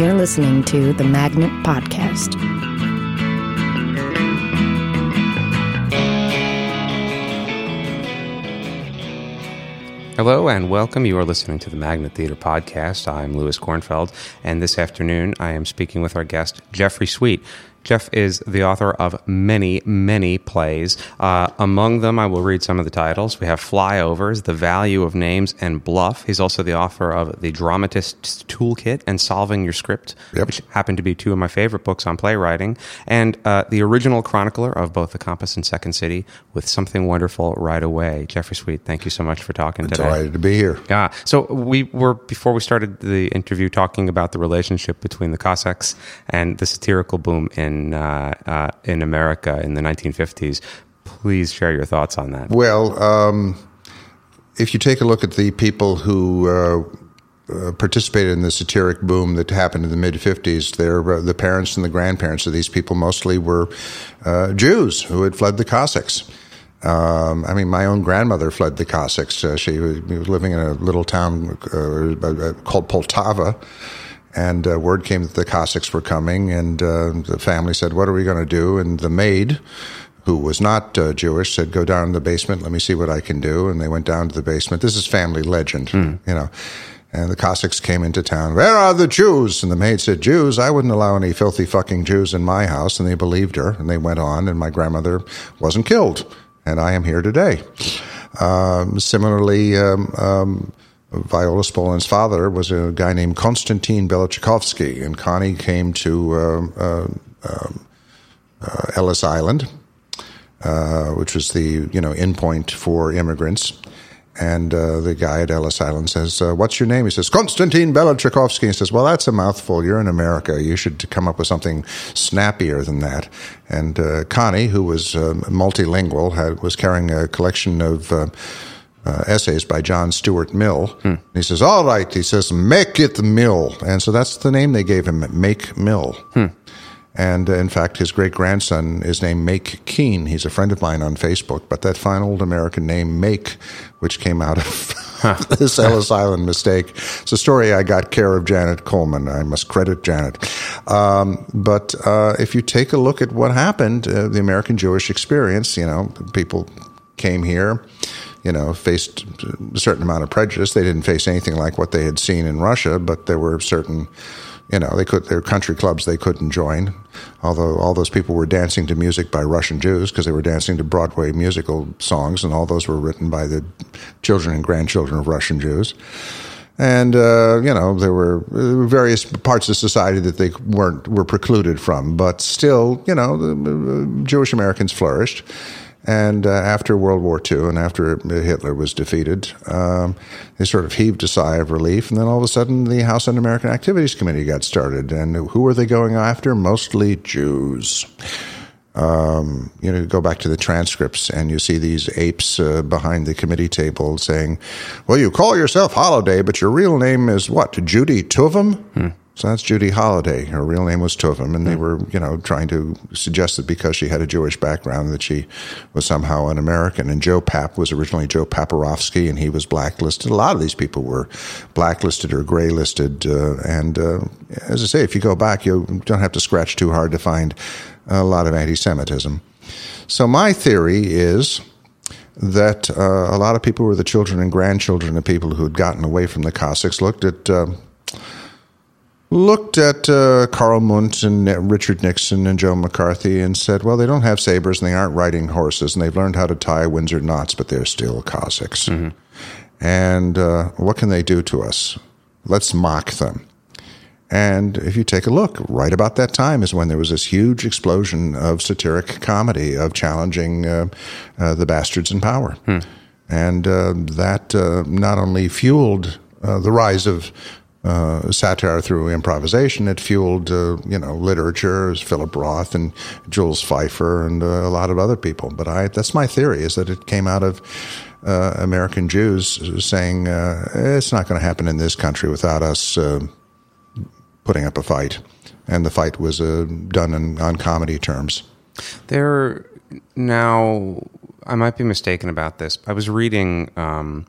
You're listening to the Magnet Podcast. Hello and welcome. You are listening to the Magnet Theater Podcast. I'm Louis Kornfeld, and this afternoon I am speaking with our guest, Jeffrey Sweet. Jeff is the author of many, many plays. Uh, among them, I will read some of the titles. We have Flyovers, The Value of Names, and Bluff. He's also the author of The Dramatist's Toolkit and Solving Your Script, Yep. which happen to be two of my favorite books on playwriting, and uh, the original chronicler of both The Compass and Second City with Something Wonderful Right Away. Jeffrey Sweet, thank you so much for talking today. Delighted to be here. Yeah. So we were before we started the interview talking about the relationship between the Cossacks and the satirical boom in uh, uh, in America in the 1950s. Please share your thoughts on that. Well, um, if you take a look at the people who uh, uh, participated in the satiric boom that happened in the mid 50s, they're, uh, the parents and the grandparents of these people mostly were uh, Jews who had fled the Cossacks. Um, I mean, my own grandmother fled the Cossacks. Uh, she was, was living in a little town uh, called Poltava. And uh, word came that the Cossacks were coming, and uh, the family said, What are we going to do? And the maid, who was not uh, Jewish, said, Go down to the basement, let me see what I can do. And they went down to the basement. This is family legend, you know. And the Cossacks came into town. Where are the Jews? And the maid said, Jews? I wouldn't allow any filthy fucking Jews in my house. And they believed her, and they went on, and my grandmother wasn't killed. And I am here today. Um, similarly, um, um, Viola Spolin's father was a guy named Konstantin Belichikovsky, and Connie came to um, uh, um, uh, Ellis Island, uh, which was the you know endpoint for immigrants. And uh, the guy at Ellis Island says, uh, "What's your name?" He says, "Konstantin Belichikovsky." He says, "Well, that's a mouthful. You're in America. You should come up with something snappier than that." And uh, Connie, who was um, multilingual, had, was carrying a collection of uh, essays by John Stuart Mill. He says, "All right," he says, "Make it Mill," and so that's the name they gave him, Make Mill. And uh, in fact, his great grandson is named Make Keene. He's a friend of mine on Facebook. But that fine old American name, Make, which came out of this Ellis Island mistake, it's a story I got care of Janet Coleman. I must credit Janet. Um, but uh, if you take a look at what happened, uh, the American Jewish experience, you know, people came here you know, faced a certain amount of prejudice. They didn't face anything like what they had seen in Russia, but there were certain, you know, they could, there were country clubs they couldn't join. Although all those people were dancing to music by Russian Jews because they were dancing to Broadway musical songs, and all those were written by the children and grandchildren of Russian Jews. And uh, you know there were various parts of society that they weren't were precluded from, but still, you know, Jewish Americans flourished. And uh, after World War II and after Hitler was defeated, um, they sort of heaved a sigh of relief. And then all of a sudden, the House Un American Activities Committee got started. And who were they going after? Mostly Jews. Um, you know, go back to the transcripts and you see these apes uh, behind the committee table saying, Well, you call yourself Holliday, but your real name is what? Judy Tuvim? So that's Judy Holliday. Her real name was Tuvim, and they were, you know, trying to suggest that because she had a Jewish background that she was somehow an American. And Joe Papp was originally Joe Papirofsky, and he was blacklisted. A lot of these people were blacklisted or graylisted. Uh, and uh, as I say, if you go back, you don't have to scratch too hard to find a lot of anti-Semitism. So my theory is that uh, a lot of people who were the children and grandchildren of people who had gotten away from the Cossacks looked at uh, looked at uh, Karl Mundt and Richard Nixon and Joe McCarthy and said, well, they don't have sabers and they aren't riding horses and they've learned how to tie Windsor knots, but they're still Cossacks. And uh, what can they do to us? Let's mock them. And if you take a look, right about that time is when there was this huge explosion of satiric comedy of challenging uh, uh, the bastards in power. And uh, that uh, not only fueled uh, the rise of uh, satire through improvisation, it fueled, uh, you know, literature, as Philip Roth and Jules Feiffer and uh, a lot of other people. But I, that's my theory, is that it came out of uh, American Jews saying, uh, it's not going to happen in this country without us uh, putting up a fight. And the fight was done in, on comedy terms. There now, I might be mistaken about this. I was reading um,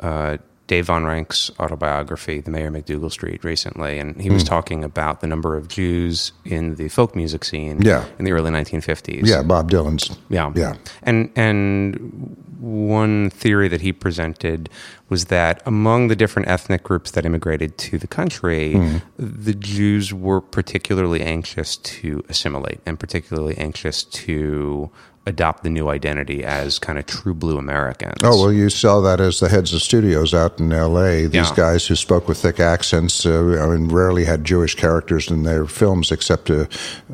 uh, Dave Van Ronk's autobiography, The Mayor MacDougal Street, recently, and he was Hmm. talking about the number of Jews in the folk music scene Yeah. in the early 1950s. Yeah, Bob Dylan's. Yeah. Yeah. And and one theory that he presented was that among the different ethnic groups that immigrated to the country, Hmm. the Jews were particularly anxious to assimilate and particularly anxious to adopt the new identity as kind of true blue Americans. Oh well, you saw that as the heads of studios out in L.A. These Yeah. guys who spoke with thick accents, uh, I mean, rarely had Jewish characters in their films, except uh,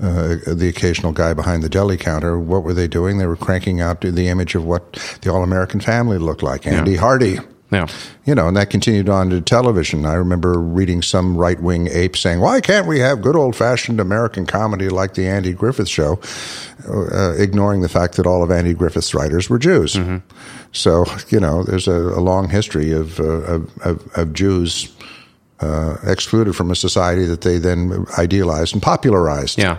uh, the occasional guy behind the deli counter. What were they doing? They were cranking out the image of what the all-American family looked like. Andy Hardy. Yeah. You know, and that continued on to television. I remember reading some right wing ape saying, Why can't we have good old fashioned American comedy like the Andy Griffith show? Uh, ignoring the fact that all of Andy Griffith's writers were Jews. So, you know, there's a, a long history of, uh, of, of, of Jews uh, excluded from a society that they then idealized and popularized. Yeah.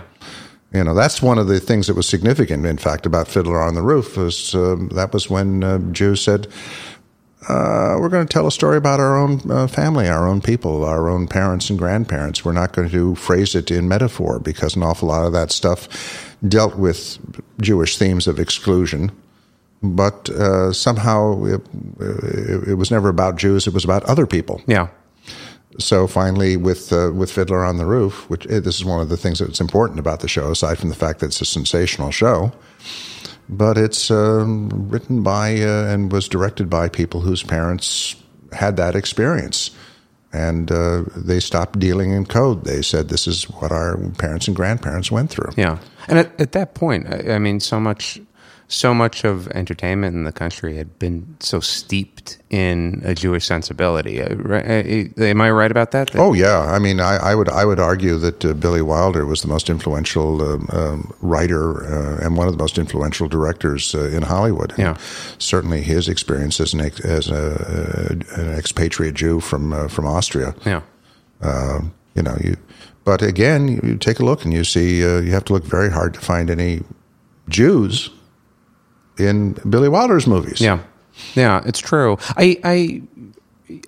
You know, that's one of the things that was significant, in fact, about Fiddler on the Roof was um, that was when uh, Jews said, uh, "We're going to tell a story about our own uh, family, our own people, our own parents and grandparents. We're not going to phrase it in metaphor because an awful lot of that stuff dealt with Jewish themes of exclusion." But uh, somehow it, it, it was never about Jews; it was about other people Yeah. so finally, with uh, with Fiddler on the Roof, which eh, this is one of the things that's important about the show, aside from the fact that it's a sensational show, but it's um, written by uh, and was directed by people whose parents had that experience, and uh, they stopped dealing in code. They said, "This is what our parents and grandparents went through." Yeah, and at, at that point, I, I mean, so much, so much of entertainment in the country had been so steeped in a Jewish sensibility. Uh, uh, Am I right about that? Oh yeah, I mean, I, I would I would argue that uh, Billy Wilder was the most influential um, um, writer uh, and one of the most influential directors uh, in Hollywood. And Yeah. certainly his experience as an ex, as a, an expatriate Jew from uh, from Austria. yeah, Um, you know, you. But again, you, you take a look and you see uh, you have to look very hard to find any Jews in Billy Wilder's movies. yeah, yeah. It's true. I I,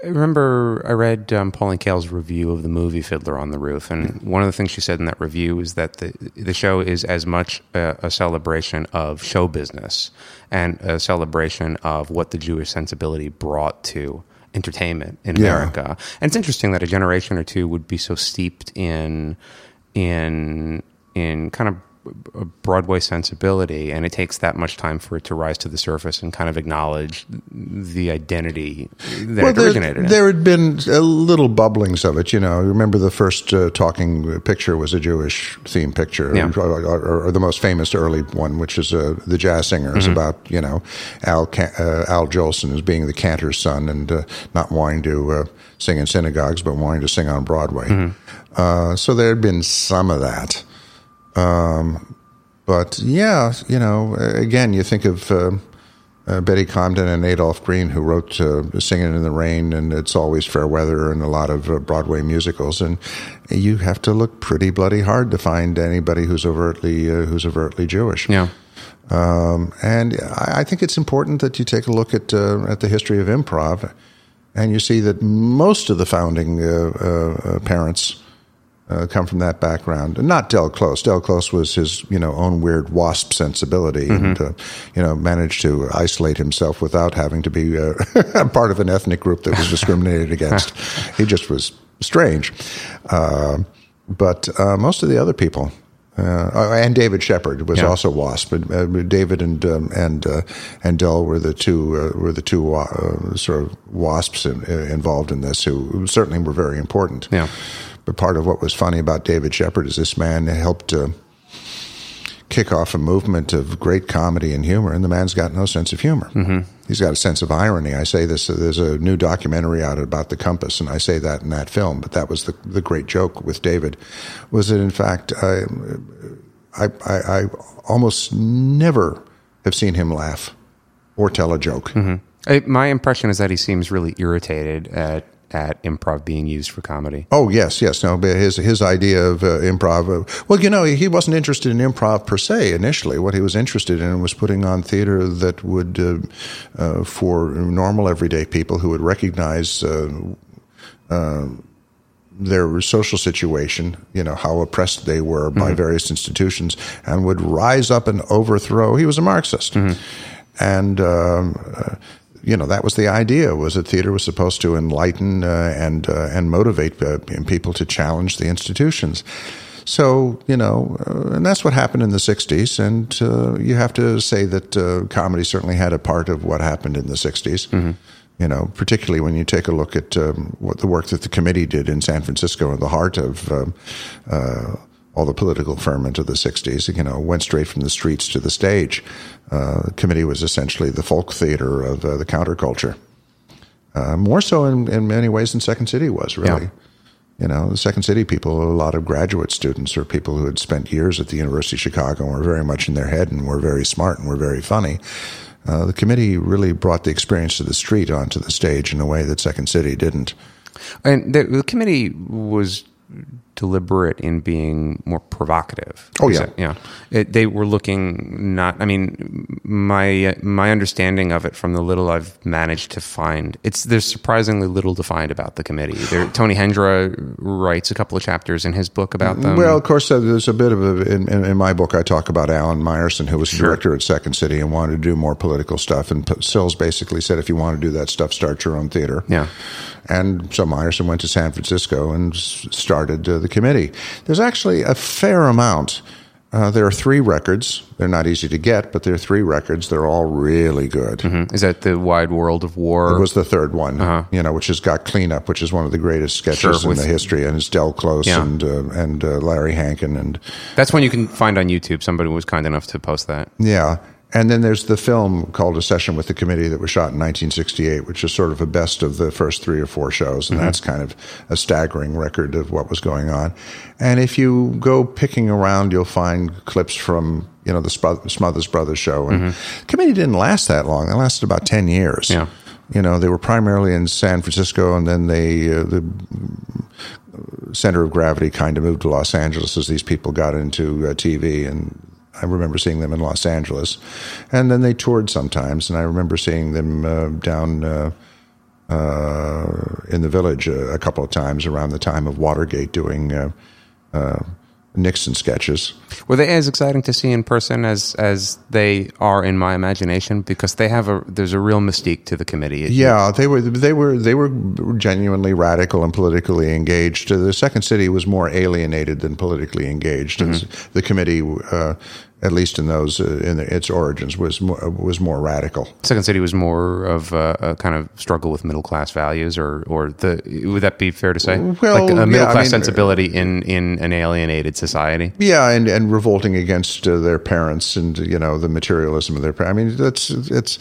I remember I read um, Pauline Kael's review of the movie Fiddler on the Roof, and one of the things she said in that review is that the the show is as much a, a celebration of show business and a celebration of what the Jewish sensibility brought to entertainment in Yeah. America. And it's interesting that a generation or two would be so steeped in in in kind of a Broadway sensibility, and it takes that much time for it to rise to the surface and kind of acknowledge the identity that it there, originated in. there had been a little bubblings of it. You know, remember the first uh, talking picture was a Jewish theme picture, Yeah. or, or, or the most famous early one, which is uh, the Jazz Singers Mm-hmm. about you know Al uh, Al Jolson as being the cantor's son and uh, not wanting to uh, sing in synagogues, but wanting to sing on Broadway. Mm-hmm. Uh, so there had been some of that. Um, but yeah, you know, again, you think of. Uh, uh, Betty Comden and Adolph Green, who wrote uh, "Singing in the Rain" and "It's Always Fair Weather" and a lot of uh, Broadway musicals, and you have to look pretty bloody hard to find anybody who's overtly uh, who's overtly Jewish. yeah, Um, and I, I think it's important that you take a look at uh, at the history of improv, and you see that most of the founding uh, uh, parents uh, come from that background. and Not Del Close. Del Close was his you know own weird wasp sensibility, and uh, you know managed to isolate himself without having to be uh, part of an ethnic group that was discriminated against. he just was strange. Uh, but uh, most of the other people. Uh, oh, and David Shepherd was Yeah. also WASP. But, uh, David and um, and uh, and Del were the two uh, were the two uh, sort of WASPs in, uh, involved in this, who certainly were very important. Yeah. But part of what was funny about David Shepherd is this man helped uh, kick off a movement of great comedy and humor, and the man's got no sense of humor. Mm-hmm. He's got a sense of irony. I say this. There's a new documentary out about the compass, and I say that in that film. But that was the the great joke with David, was that in fact I I, I, I almost never have seen him laugh or tell a joke. I, my impression is that he seems really irritated at at improv being used for comedy. Oh yes, yes. No, his his idea of uh, improv. Uh, well, you know, he wasn't interested in improv per se initially. What he was interested in was putting on theater that would, uh, uh for normal everyday people who would recognize uh, uh, their social situation, you know, how oppressed they were by mm-hmm. various institutions, and would rise up and overthrow. He was a Marxist, mm-hmm. and. Um, you know that was the idea was that theater was supposed to enlighten uh, and uh, and motivate uh, people to challenge the institutions. So you know, uh, and that's what happened in the '60s. And uh, you have to say that uh, comedy certainly had a part of what happened in the '60s. Mm-hmm. You know, particularly when you take a look at um, what the work that the committee did in San Francisco, in the heart of um, all the political ferment of the 60s, you know, went straight from the streets to the stage. Uh, the committee was essentially the folk theater of uh, the counterculture. Uh, more so in, in many ways than Second City was, really. Yeah. You know, the Second City people, a lot of graduate students or people who had spent years at the University of Chicago and were very much in their head and were very smart and were very funny. Uh, the committee really brought the experience of the street onto the stage in a way that Second City didn't. And the, the committee was deliberate in being more provocative. Oh yeah, yeah. It, they were looking not. I mean, my my understanding of it from the little I've managed to find, it's there's surprisingly little to find about the committee. There, Tony Hendra writes a couple of chapters in his book about them. Well, of course, uh, there's a bit of a in, in, my book. I talk about Alan Myerson, who was sure. director at Second City and wanted to do more political stuff. And Sills basically said, if you want to do that stuff, start your own theater. Yeah. And so Myerson went to San Francisco and started uh, the committee. There's actually a fair amount. Uh, there are three records. They're not easy to get, but there are three records. They're all really good. Mm-hmm. Is that the Wide World of War? It was the third one, uh-huh. you know, which has got Cleanup, which is one of the greatest sketches sure, in the history, and it's Del Close yeah. and uh, and uh, Larry Hankin, and that's one you can find on YouTube. Somebody was kind enough to post that. Yeah, and then there's the film called A Session with the Committee that was shot in 1968, which is sort of a best of the first three or four shows. And mm-hmm. that's kind of a staggering record of what was going on. And if you go picking around, you'll find clips from, you know, the Smothers Brothers show. And mm-hmm. the committee didn't last that long. It lasted about 10 years. Yeah. You know, they were primarily in San Francisco and then they, uh, the center of gravity kind of moved to Los Angeles as these people got into uh, TV and I remember seeing them in Los Angeles, and then they toured sometimes, and I remember seeing them uh, down uh, uh, in the village a, a, couple of times around the time of Watergate doing uh, uh, Nixon sketches. Were they as exciting to see in person as as they are in my imagination? Because they have a there's a real mystique to the committee. Yeah, they were they were they were genuinely radical and politically engaged. The Second City was more alienated than politically engaged. Mm-hmm. The committee uh, at least in those uh, in the, its origins, was more, was more radical. Second City was more of a, a, kind of struggle with middle class values, or or the would that be fair to say? Well, like a middle yeah, class I mean, sensibility in in an alienated society. Yeah, and and revolting against uh, their parents and you know the materialism of their parents. I mean, that's it's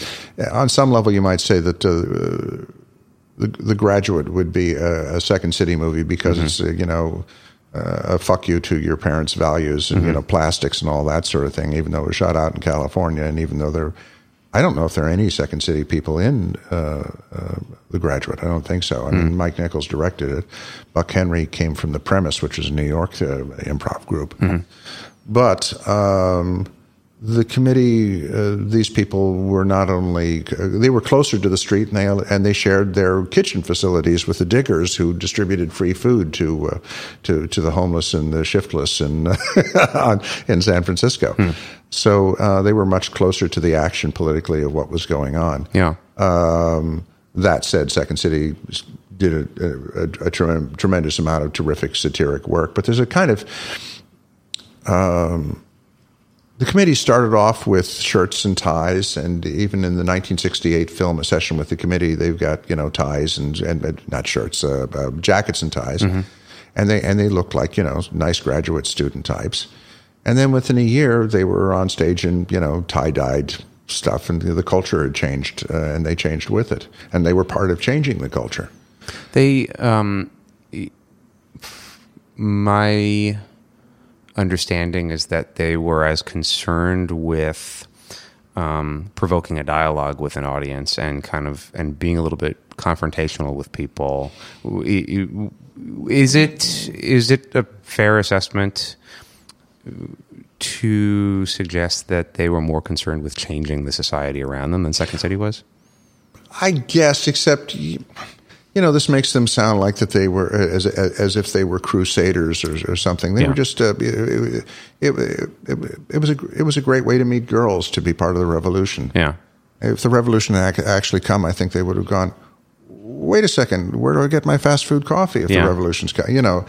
on some level you might say that. Uh, the, the graduate would be a, a second city movie because mm-hmm. it's uh, you know uh, a fuck you to your parents' values and mm-hmm. you know plastics and all that sort of thing. Even though it was shot out in California, and even though there, I don't know if there are any Second City people in uh, uh, The Graduate. I don't think so. I mm. mean, Mike Nichols directed it. Buck Henry came from The Premise, which is a New York uh, improv group. But um, the committee, uh, these people were not only they were closer to the street, and they and they shared their kitchen facilities with the diggers who distributed free food to uh, to to the homeless and the shiftless in in San Francisco. Hmm. So uh, they were much closer to the action politically of what was going on. Yeah. Um, that said, Second City did a, a, a, tremendous amount of terrific satiric work, but there's a kind of um, the committee started off with shirts and ties, and even in the 1968 film, A Session with the Committee, they've got you know ties and, and not shirts, uh, uh, jackets and ties, mm-hmm. and they and they looked like you know nice graduate student types. And then within a year, they were on stage in you know tie dyed stuff, and the culture had changed, uh, and they changed with it, and they were part of changing the culture. They, um, my understanding is that they were as concerned with um, provoking a dialogue with an audience and kind of and being a little bit confrontational with people. Is it is it a fair assessment to suggest that they were more concerned with changing the society around them than Second City was? I guess, except you know, this makes them sound like that they were as as if they were crusaders or, or something. They Yeah. were just uh, it, it, it, it was a it was a great way to meet girls to be part of the revolution. Yeah. If the revolution had actually come, I think they would have gone. Wait a second, where do I get my fast food coffee if Yeah. the revolution's come? You know,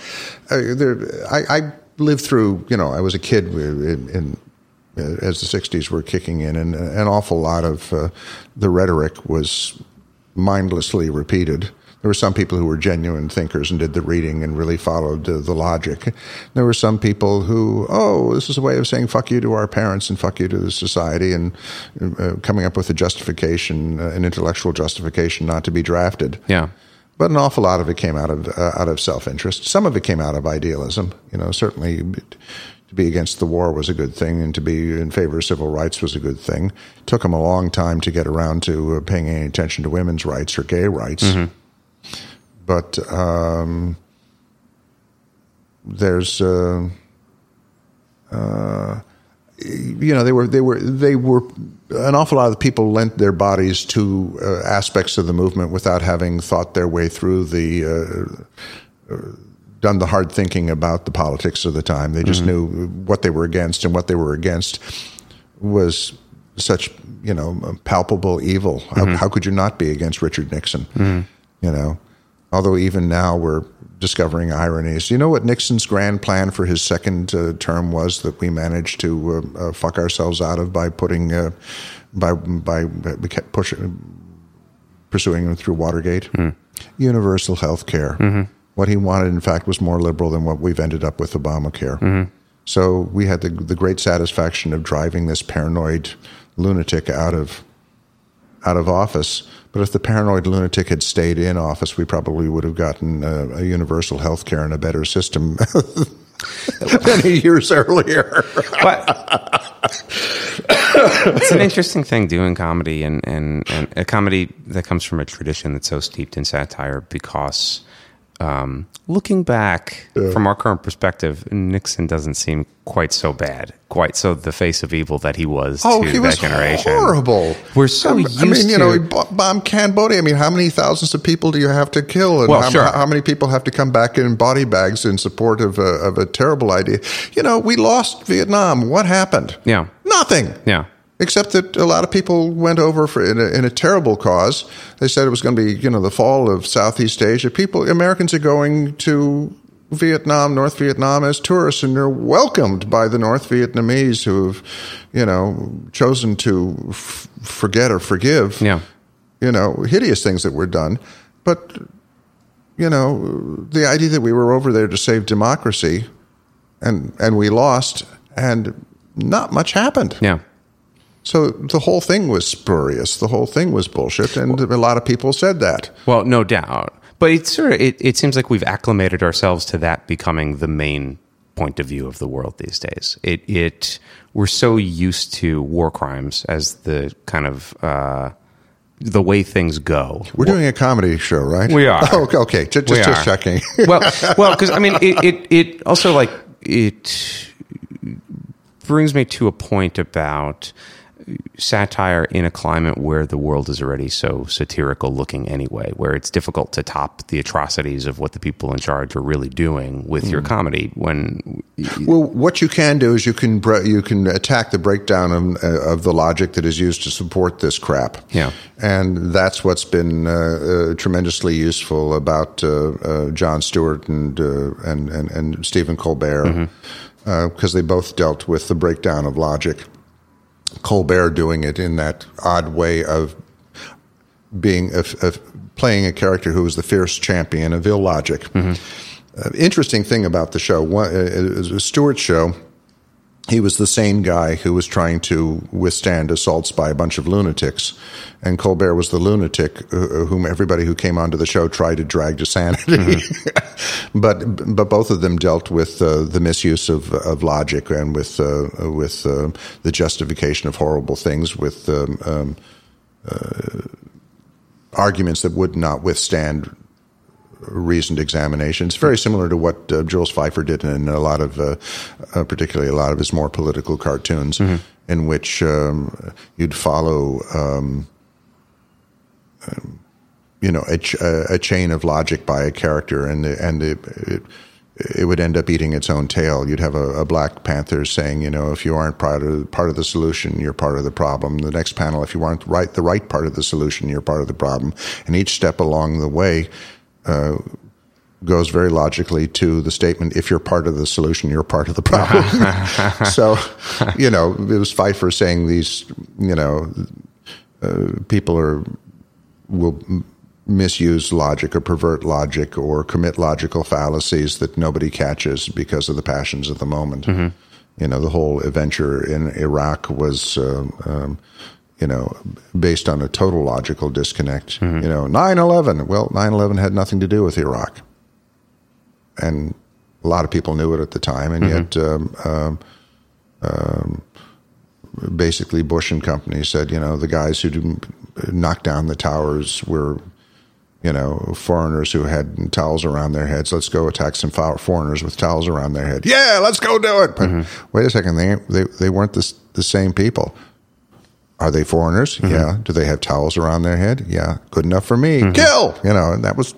uh, there, I, I lived through. You know, I was a kid in, in uh, as the '60s were kicking in, and an awful lot of uh, the rhetoric was mindlessly repeated. There were some people who were genuine thinkers and did the reading and really followed uh, the logic. There were some people who, oh, this is a way of saying fuck you to our parents and fuck you to the society and uh, coming up with a justification, uh, an intellectual justification not to be drafted. Yeah. But an awful lot of it came out of uh, out of self interest. Some of it came out of idealism. You know, certainly to be against the war was a good thing, and to be in favor of civil rights was a good thing. It took them a long time to get around to uh, paying any attention to women's rights or gay rights. But um, there's. Uh, uh, you know they were they were they were an awful lot of the people lent their bodies to uh, aspects of the movement without having thought their way through the uh, uh, done the hard thinking about the politics of the time. They just knew what they were against, and what they were against was such you know palpable evil. How, how could you not be against Richard Nixon? You know, although even now we're discovering ironies. You know what Nixon's grand plan for his second uh, term was that we managed to uh, uh, fuck ourselves out of by putting uh, by by we kept pushing pursuing him through Watergate. Universal health care. What he wanted, in fact, was more liberal than what we've ended up with Obamacare. So we had the the great satisfaction of driving this paranoid lunatic out of out of office. But if the paranoid lunatic had stayed in office, we probably would have gotten a, a universal health care and a better system many years earlier. But it's an interesting thing doing comedy and, and, and a comedy that comes from a tradition that's so steeped in satire because um, looking back from our current perspective, Nixon doesn't seem quite so bad, quite so the face of evil that he was Oh, to he that was generation. horrible. We're so I mean, used I mean, you know, he bombed Cambodia. I mean, how many thousands of people do you have to kill? And Well, how, sure. how many people have to come back in body bags in support of a, of a terrible idea? You know, we lost Vietnam. What happened? Yeah. Nothing. Yeah. Except that a lot of people went over for in a, in a terrible cause. They said it was going to be, you know, the fall of Southeast Asia. People, Americans are going to Vietnam, North Vietnam as tourists, and they're welcomed by the North Vietnamese who have, you know, chosen to f- forget or forgive, Yeah. you know, hideous things that were done. But, you know, the idea that we were over there to save democracy and, and we lost and not much happened. Yeah. So the whole thing was spurious. The whole thing was bullshit, and a lot of people said that. Well, no doubt. But it's sort of, it, it seems like we've acclimated ourselves to that becoming the main point of view of the world these days. It, it, we're so used to war crimes as the kind of, uh, the way things go. We're doing a comedy show, right? We are. Oh, okay. Just, We just, just checking. well, well, because I mean, it, it, it also like it brings me to a point about satire in a climate where the world is already so satirical looking anyway, where it's difficult to top the atrocities of what the people in charge are really doing with your comedy. When well, what you can do is you can you can attack the breakdown of, uh, of the logic that is used to support this crap. Yeah. and that's what's been uh, uh, tremendously useful about uh, uh, Jon Stewart and, uh, and and and Stephen Colbert because they both dealt with the breakdown of logic. Colbert doing it in that odd way of being of, of playing a character who was the fierce champion of illogic. Uh, interesting thing about the show, one, uh, it was a Stewart show. He was the sane guy who was trying to withstand assaults by a bunch of lunatics, and Colbert was the lunatic uh, whom everybody who came onto the show tried to drag to sanity. Mm-hmm. but but both of them dealt with uh, the misuse of, of logic and with uh, with uh, the justification of horrible things with um, um, uh, arguments that would not withstand reasoned examinations, very similar to what uh, Jules Feiffer did in a lot of, uh, uh, particularly a lot of his more political cartoons, mm-hmm. in which um, you'd follow, um, um, you know, a, ch- a, chain of logic by a character, and the, and it, it, it would end up eating its own tail. You'd have a, a, Black Panther saying, you know, if you aren't part of part of the solution, you're part of the problem. The next panel, if you aren't right the right part of the solution, you're part of the problem. And each step along the way uh, goes very logically to the statement if you're part of the solution you're part of the problem so you know it was Feiffer saying these you know uh, people are will misuse logic or pervert logic or commit logical fallacies that nobody catches because of the passions of the moment mm-hmm. you know the whole adventure in Iraq was uh, um, you know, based on a total logical disconnect. Mm-hmm. You know, 9 11, well, 9 11 had nothing to do with Iraq. And a lot of people knew it at the time, and mm-hmm. yet um, um, um, basically Bush and company said, you know, the guys who knocked down the towers were, you know, foreigners who had towels around their heads. Let's go attack some foreigners with towels around their head. Yeah, let's go do it. But mm-hmm. wait a second, they, they, they weren't the, the same people. Are they foreigners? Mm-hmm. Yeah. Do they have towels around their head? Yeah. Good enough for me. Mm-hmm. Kill. You know, and that was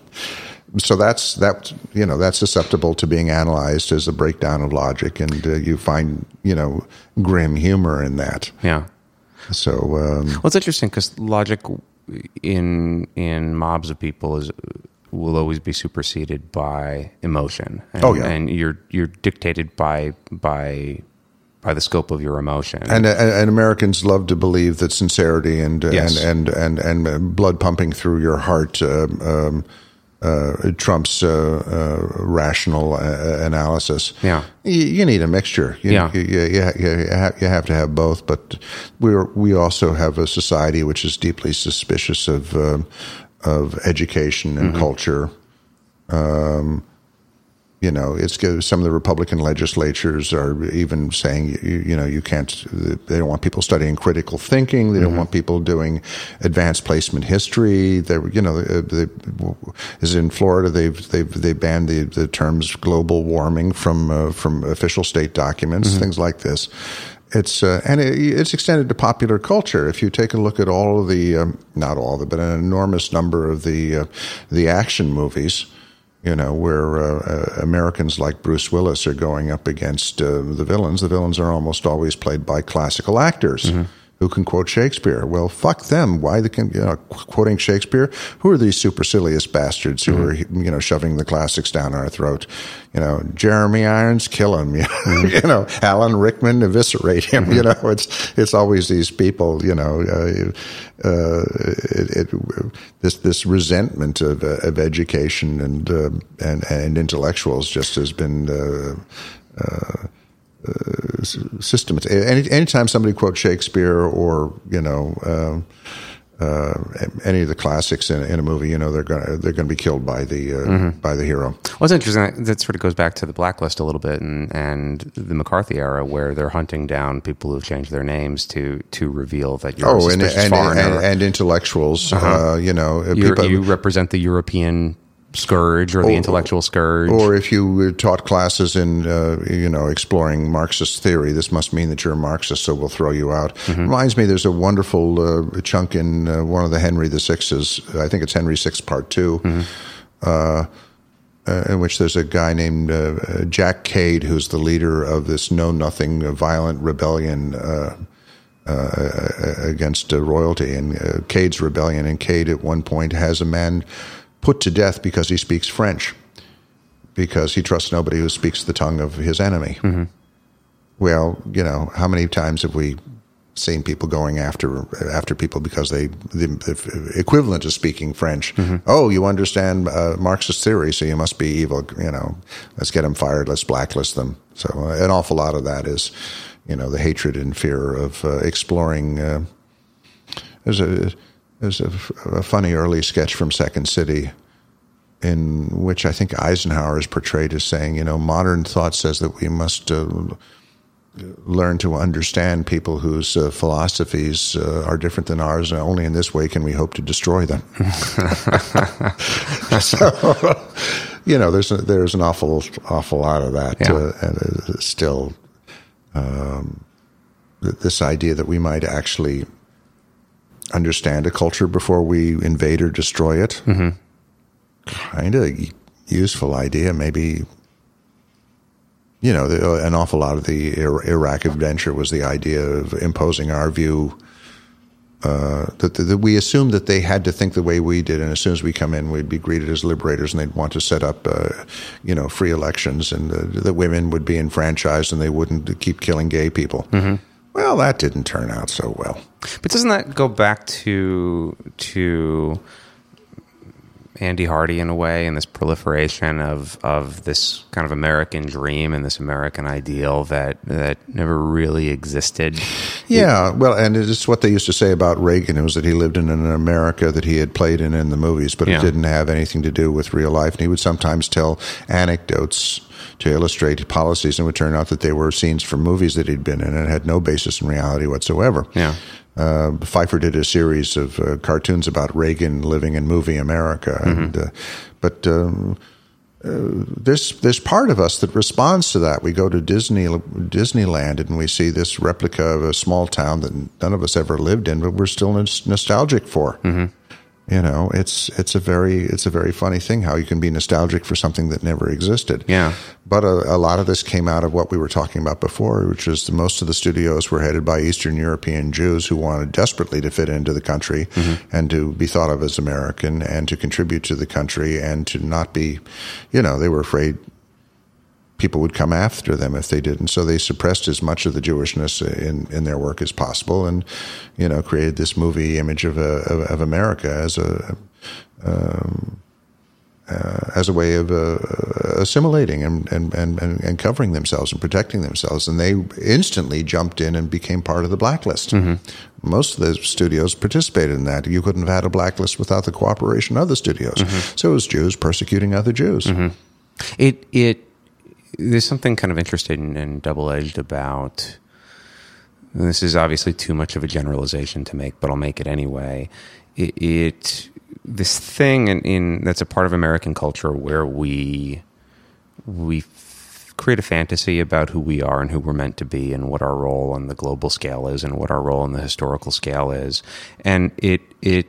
so that's that you know that's susceptible to being analyzed as a breakdown of logic, and uh, you find you know grim humor in that. Yeah. So um, well, it's interesting because logic in in mobs of people is will always be superseded by emotion. And, oh yeah, and you're you're dictated by by by the scope of your emotion. And, and, and Americans love to believe that sincerity and yes. and, and, and and blood pumping through your heart uh, um, uh, trumps uh, uh rational uh, analysis. Yeah, you, you, need a mixture. You, yeah, you, you, you, have, you have to have both. But we we also have a society which is deeply suspicious of um, of education and mm-hmm. culture. Um, you know, it's some of the Republican legislatures are even saying, you, you, know, you can't. They don't want people studying critical thinking. They don't mm-hmm. want people doing advanced placement history. They, you know, they, is in Florida. They've they've they banned the, the terms global warming from uh, from official state documents. Mm-hmm. Things like this. It's uh, and it, it's extended to popular culture. If you take a look at all of the, um, not all of it, but an enormous number of the uh, the action movies you know, where uh, uh, Americans like Bruce Willis are going up against uh, the villains. The villains are almost always played by classical actors. Mm-hmm who can quote Shakespeare. Well, fuck them. Why the you know, quoting Shakespeare? Who are these supercilious bastards who mm-hmm. are you know shoving the classics down our throat? You know, Jeremy Irons, kill him. You know, mm-hmm. you know Alan Rickman, eviscerate him. Mm-hmm. You know, it's it's always these people. You know, uh, uh, it, it, this this resentment of uh, of education and uh, and and intellectuals just has been uh, uh, uh, system. Any anytime somebody quotes Shakespeare or you know uh, uh, any of the classics in, in, a movie, you know they're gonna they're going to be killed by the uh, mm-hmm. by the hero. Well, it's interesting. That sort of goes back to the blacklist a little bit and and the McCarthy era, where they're hunting down people who've changed their names to to reveal that you're oh, a and, and, and, and, intellectuals. Uh-huh. Uh, you know, people, you represent the European scourge or the intellectual scourge. Or if you taught classes in, uh, you know, exploring Marxist theory, this must mean that you're a Marxist, so we'll throw you out. Mm-hmm. Reminds me, there's a wonderful uh, chunk in uh, one of the Henry VI's, I think it's Henry VI Part 2, mm-hmm. Uh, uh, in which there's a guy named uh, Jack Cade, who's the leader of this know nothing violent rebellion. against royalty and Cade's rebellion, and Cade at one point has a man put to death because he speaks French, because he trusts nobody who speaks the tongue of his enemy. Mm-hmm. Well, you know, how many times have we seen people going after after people because they the, the equivalent of speaking French? Mm-hmm. Oh, you understand uh, Marxist theory, so you must be evil. You know, let's get them fired. Let's blacklist them. So uh, an awful lot of that is you know, the hatred and fear of uh, exploring. Uh, there's a there's a, a, funny early sketch from Second City, in which I think Eisenhower is portrayed as saying, you know, modern thought says that we must. Uh, learn to understand people whose uh, philosophies uh, are different than ours, and only in this way can we hope to destroy them. so, you know, there's a, there's an awful awful lot of that, Yeah. uh, and still um, this idea that we might actually understand a culture before we invade or destroy it. Mm-hmm. Kind of useful idea, maybe. You know, the, an awful lot of the Iraq adventure was the idea of imposing our view. Uh, that, that we assumed that they had to think the way we did, and as soon as we come in, we'd be greeted as liberators, and they'd want to set up, uh, you know, free elections, and uh, the women would be enfranchised, and they wouldn't keep killing gay people. Well, that didn't turn out so well. But doesn't that go back to to Andy Hardy in a way, and this proliferation of of this kind of American dream and this American ideal that that never really existed? Yeah, well, and it's what they used to say about Reagan. It was that he lived in an America that he had played in in the movies, but Yeah. it didn't have anything to do with real life. And he would sometimes tell anecdotes to illustrate policies, and it would turn out that they were scenes from movies that he'd been in and had no basis in reality whatsoever. Yeah. Uh, Feiffer did a series of uh, cartoons about Reagan living in movie America, and uh, but um, uh, there's there's part of us that responds to that. We go to Disney Disneyland and we see this replica of a small town that none of us ever lived in, but we're still nos- nostalgic for. You know, it's it's a very it's a very funny thing how you can be nostalgic for something that never existed. Yeah. But a, a lot of this came out of what we were talking about before, which is the, most of the studios were headed by Eastern European Jews who wanted desperately to fit into the country mm-hmm. and to be thought of as American and to contribute to the country and to not be, you know, they were afraid people would come after them if they didn't. So they suppressed as much of the Jewishness in, in their work as possible and, you know, created this movie image of, a, of, of America as a, um, uh, as a way of uh, assimilating and, and, and, and and covering themselves and protecting themselves. And they instantly jumped in and became part of the blacklist. Mm-hmm. Most of the studios participated in that. You couldn't have had a blacklist without the cooperation of the studios. Mm-hmm. So it was Jews persecuting other Jews. Mm-hmm. It it there's something kind of interesting and double edged about. This is obviously too much of a generalization to make, but I'll make it anyway. It, it this thing in, in that's a part of American culture where we we create a fantasy about who we are and who we're meant to be and what our role on the global scale is and what our role on the historical scale is, and it it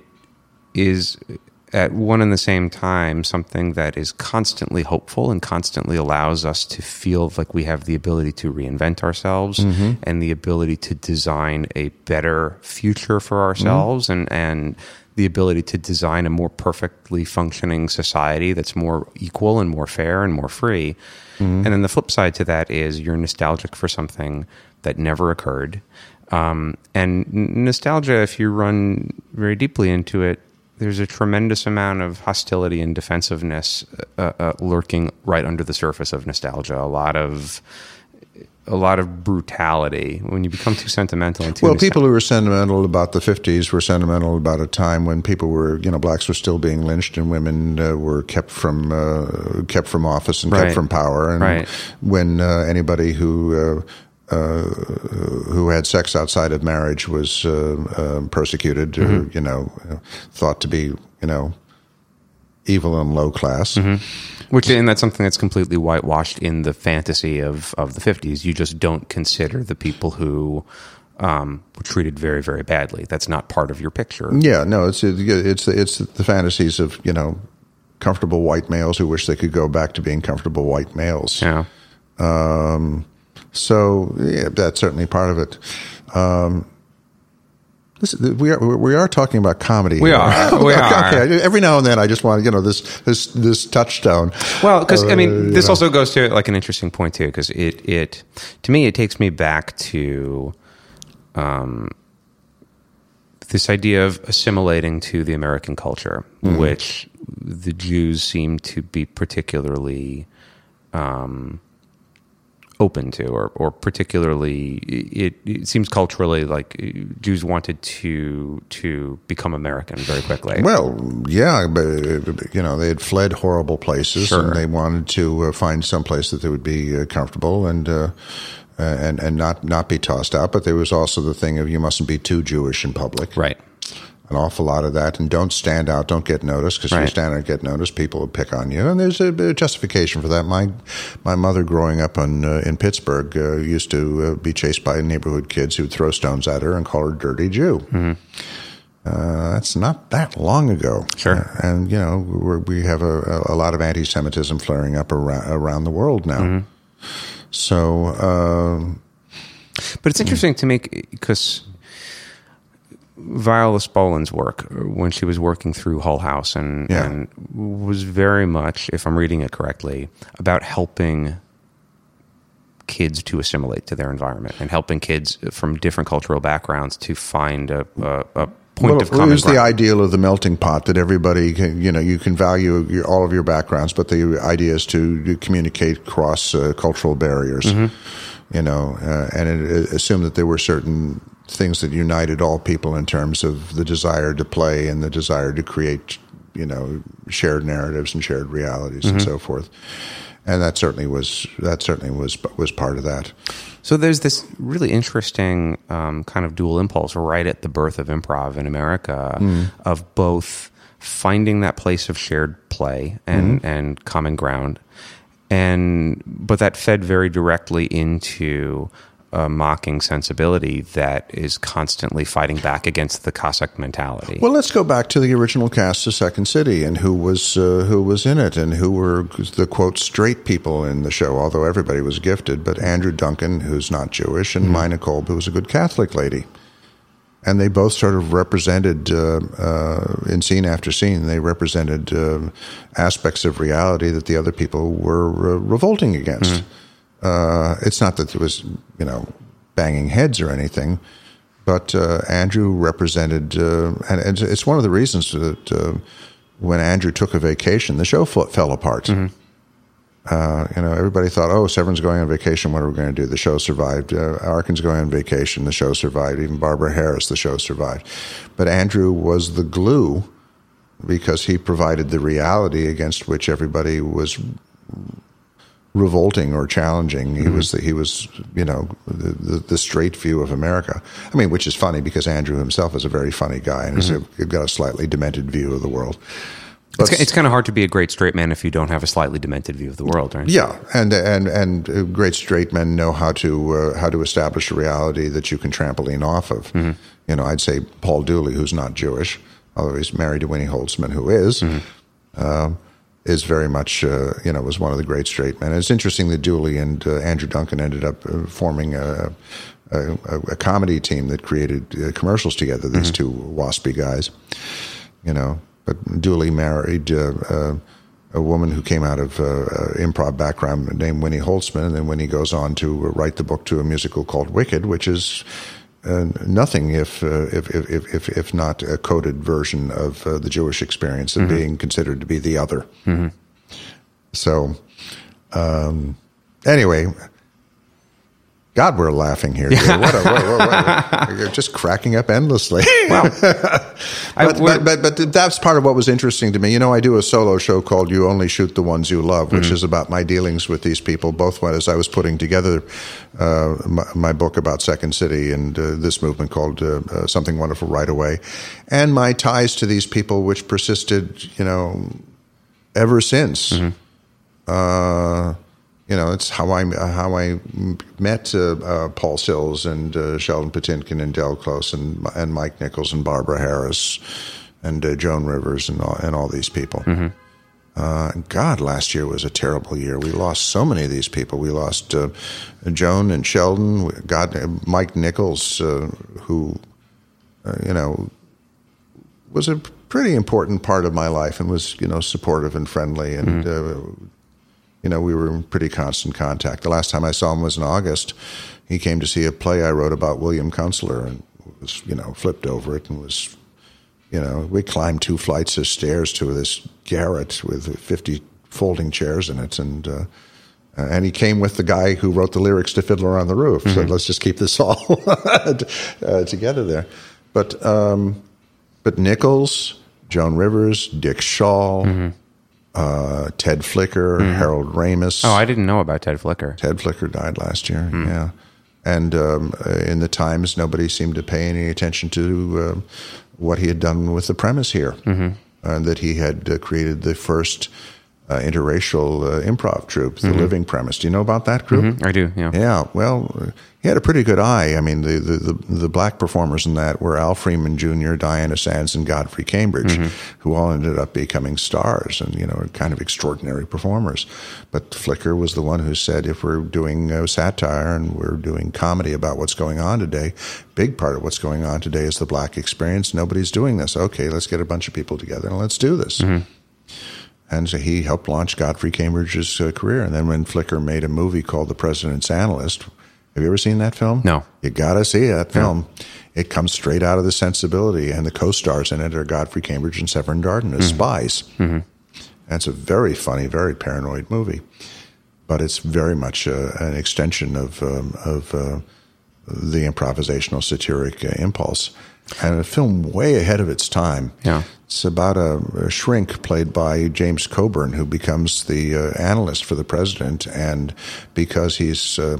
is at one and the same time something that is constantly hopeful and constantly allows us to feel like we have the ability to reinvent ourselves mm-hmm. and the ability to design a better future for mm-hmm. ourselves and and the ability to design a more perfectly functioning society that's more equal and more fair and more free. Mm-hmm. And then the flip side to that is you're nostalgic for something that never occurred. Um, and nostalgia, if you run very deeply into it, there's a tremendous amount of hostility and defensiveness uh, uh, lurking right under the surface of nostalgia. A lot of a lot of brutality when you become too sentimental and too Well, people who were sentimental about the 50s were sentimental about a time when people were, you know, blacks were still being lynched and women uh, were kept from uh, kept from office and Right. kept from power. And Right. when uh, anybody who uh, who had sex outside of marriage was uh, uh, persecuted or, Mm-hmm. you know, thought to be, you know, evil and low class. Which and that's something that's completely whitewashed in the fantasy of of the fifties. You just don't consider the people who um, were treated very very badly. That's not part of your picture. Yeah, no, it's it's it's the fantasies of you know comfortable white males who wish they could go back to being comfortable white males. Yeah. So yeah, that's certainly part of it. Um, this, we are we are talking about comedy. We here. are. We are. Okay, every now and then, I just want you know this this this touchstone. Well, because I Uh, mean, this you know. also goes to like an interesting point too, because it it to me it takes me back to um, this idea of assimilating to the American culture, Mm-hmm. which the Jews seem to be particularly um, open to, or or particularly it, it seems culturally like Jews wanted to to become American very quickly. Well, yeah, but you know they had fled horrible places, Sure. and they wanted to uh, find some place that they would be uh, comfortable and. Uh, and and not not be tossed out, but there was also the thing of you mustn't be too Jewish in public. Right. An awful lot of that, and don't stand out, don't get noticed, because if you stand out and get noticed, people will pick on you. And there's a, bit of justification for that. My my mother, growing up in uh, in Pittsburgh, uh, used to uh, be chased by neighborhood kids who'd throw stones at her and call her "dirty Jew." Uh, that's not that long ago. Sure. Uh, and you know we're, we have a, a lot of anti-Semitism flaring up around, around the world now. So uh, But it's interesting to make because Viola Spolin's work when she was working through Hull House and, Yeah. and was very much, if I'm reading it correctly, about helping kids to assimilate to their environment and helping kids from different cultural backgrounds to find a, a, a point well, of common it was ground. the ideal of the melting pot that everybody can, you know, you can value your, all of your backgrounds, but the idea is to, communicate across uh, cultural barriers, Mm-hmm. you know, uh, and it, it assumed that there were certain things that united all people in terms of the desire to play and the desire to create, you know, shared narratives and shared realities and Mm-hmm. so forth. And that certainly was that certainly was was part of that. So there's this really interesting um, kind of dual impulse right at the birth of improv in America of both finding that place of shared play and, and common ground, and but that fed very directly into a mocking sensibility that is constantly fighting back against the Cossack mentality. Well, let's go back to the original cast of Second City and who was uh, who was in it and who were the quote straight people in the show. Although everybody was gifted, but Andrew Duncan, who's not Jewish, and Mina Kolb, who was a good Catholic lady, and they both sort of represented uh, uh, in scene after scene. They represented uh, aspects of reality that the other people were uh, revolting against. Uh, it's not that there was, you know, banging heads or anything, but uh, Andrew represented, uh, and it's, it's one of the reasons that uh, when Andrew took a vacation, the show fell, fell apart. Uh, you know, everybody thought, oh, Severn's going on vacation. What are we going to do? The show survived. Uh, Arkin's going on vacation. The show survived. Even Barbara Harris, the show survived. But Andrew was the glue because he provided the reality against which everybody was revolting or challenging. He was the, he was you know the, the, the straight view of America. I mean, which is funny because Andrew himself is a very funny guy and he's got a slightly demented view of the world. it's, it's kind of hard to be a great straight man if you don't have a slightly demented view of the world, right? Yeah, and and and uh, great straight men know how to uh, how to establish a reality that you can trampoline off of. You know, I'd say Paul Dooley, who's not Jewish, although he's married to Winnie Holzman, who is, um, is very much uh, you know was one of the great straight men. It's interesting that Dooley and uh, Andrew Duncan ended up uh, forming a, a, a comedy team that created uh, commercials together. These two waspy guys, you know. But Dooley married uh, uh, a woman who came out of improv background named Winnie Holzman, and then Winnie goes on to write the book to a musical called Wicked, which is uh, nothing if, uh, if, if, if, if, not a coded version of uh, the Jewish experience of being considered to be the other. So, um, anyway, God, we're laughing here. What a, you're just cracking up endlessly. I- but, we're- but, but, but that's part of what was interesting to me. You know, I do a solo show called You Only Shoot the Ones You Love, which is about my dealings with these people, both when, as I was putting together uh, my, my book about Second City and uh, this movement called uh, uh, Something Wonderful Right Away, and my ties to these people, which persisted, you know, ever since. Uh, you know, it's how I how I met uh, uh, Paul Sills and uh, Sheldon Patinkin and Del Close and and Mike Nichols and Barbara Harris and uh, Joan Rivers and all, and all these people. Uh, God, last year was a terrible year. We lost so many of these people. We lost uh, Joan and Sheldon. God, Mike Nichols, uh, who uh, you know was a pretty important part of my life and was you know supportive and friendly and. Uh, you know, we were in pretty constant contact. The last time I saw him was in August. He came to see a play I wrote about William Kunstler and was, you know, flipped over it and was, you know, we climbed two flights of stairs to this garret with 50 folding chairs in it. And, uh, and he came with the guy who wrote the lyrics to Fiddler on the Roof. So let's just keep this all uh, together there. But um, but Nichols, Joan Rivers, Dick Shaw, uh, Ted Flicker, Harold Ramis. Oh, I didn't know about Ted Flicker. Ted Flicker died last year. Yeah, and um, in the Times, nobody seemed to pay any attention to uh, what he had done with the premise here, and that he had uh, created the first uh, interracial uh, improv troupe, the Living Premise. Do you know about that group? I do, yeah. Yeah, well, he had a pretty good eye. I mean, the, the, the, the black performers in that were Al Freeman Jr., Diana Sands, and Godfrey Cambridge, who all ended up becoming stars and, you know, kind of extraordinary performers. But Flicker was the one who said, if we're doing uh, satire and we're doing comedy about what's going on today, big part of what's going on today is the black experience. Nobody's doing this. Okay, let's get a bunch of people together and let's do this. And so he helped launch Godfrey Cambridge's uh, career. And then when Flicker made a movie called The President's Analyst, have you ever seen that film? No. You got to see that film. It comes straight out of the sensibility, and the co-stars in it are Godfrey Cambridge and Severn Darden as spies. And it's a very funny, very paranoid movie, but it's very much uh, an extension of um, of uh, the improvisational satiric uh, impulse, and a film way ahead of its time. Yeah. It's about a, a shrink played by James Coburn who becomes the uh, analyst for the president, and because he's uh,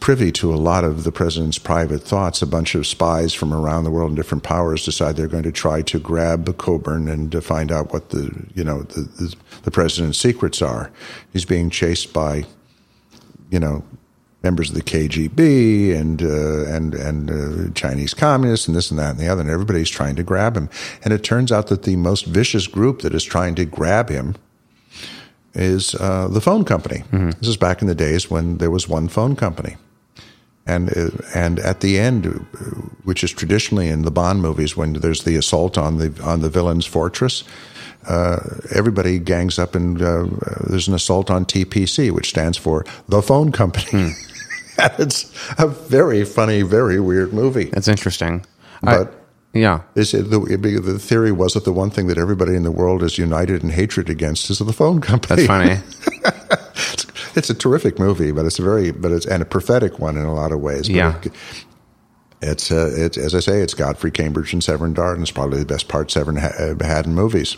privy to a lot of the president's private thoughts, a bunch of spies from around the world and different powers decide they're going to try to grab Coburn and to find out what the you know the, the, the president's secrets are. He's being chased by you know members of the KGB and uh, and and uh, Chinese communists and this and that and the other, and everybody's trying to grab him. And it turns out that the most vicious group that is trying to grab him is uh, the phone company. This is back in the days when there was one phone company. And uh, and at the end, uh, which is traditionally in the Bond movies, when there's the assault on the on the villain's fortress, uh, everybody gangs up and uh, there's an assault on TPC, which stands for the phone company. and it's a very funny, very weird movie. That's interesting. I- But yeah. is it, the, the theory was that the one thing that everybody in the world is united in hatred against is the phone company. That's funny. it's, it's a terrific movie, but it's a very, but it's and a prophetic one in a lot of ways. Yeah. it- it's, uh, it's as I say, it's Godfrey Cambridge and Severn Darden. It's probably the best part Severn ha- uh, had in movies.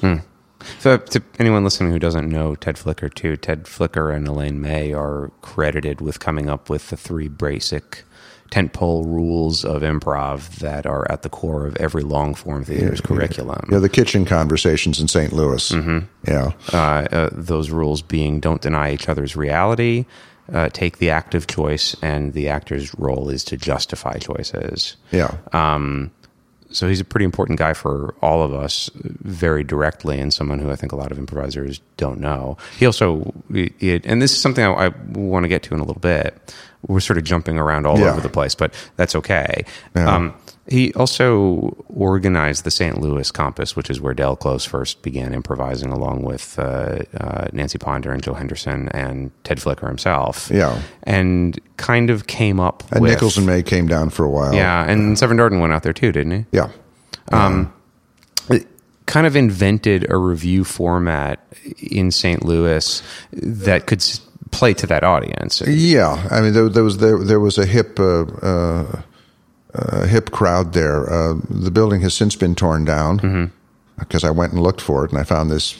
So, to anyone listening who doesn't know Ted Flicker, too, Ted Flicker and Elaine May are credited with coming up with the three basic tentpole rules of improv that are at the core of every long form theater's curriculum. Yeah, the kitchen conversations in St. Louis. Mm-hmm. Yeah, Uh, uh, those rules being don't deny each other's reality, uh, take the active choice, and the actor's role is to justify choices. yeah. So he's a pretty important guy for all of us very directly and someone who i think a lot of improvisers don't know he also it, and this is something I, I want to get to in a little bit we're sort of jumping around all Yeah. over the place but that's okay Yeah. um, he also organized the st louis compass which is where del close first began improvising along with uh, uh, nancy ponder and joe henderson and ted flicker himself Yeah. and kind of came up And with Nichols and May came down for a while. yeah and Severn darden went out there too didn't he yeah. it kind of invented a revue format in St. Louis that could play to that audience. Yeah, I mean there, there was there, there was a hip uh, uh, hip crowd there. Uh, the building has since been torn down because I went and looked for it and I found this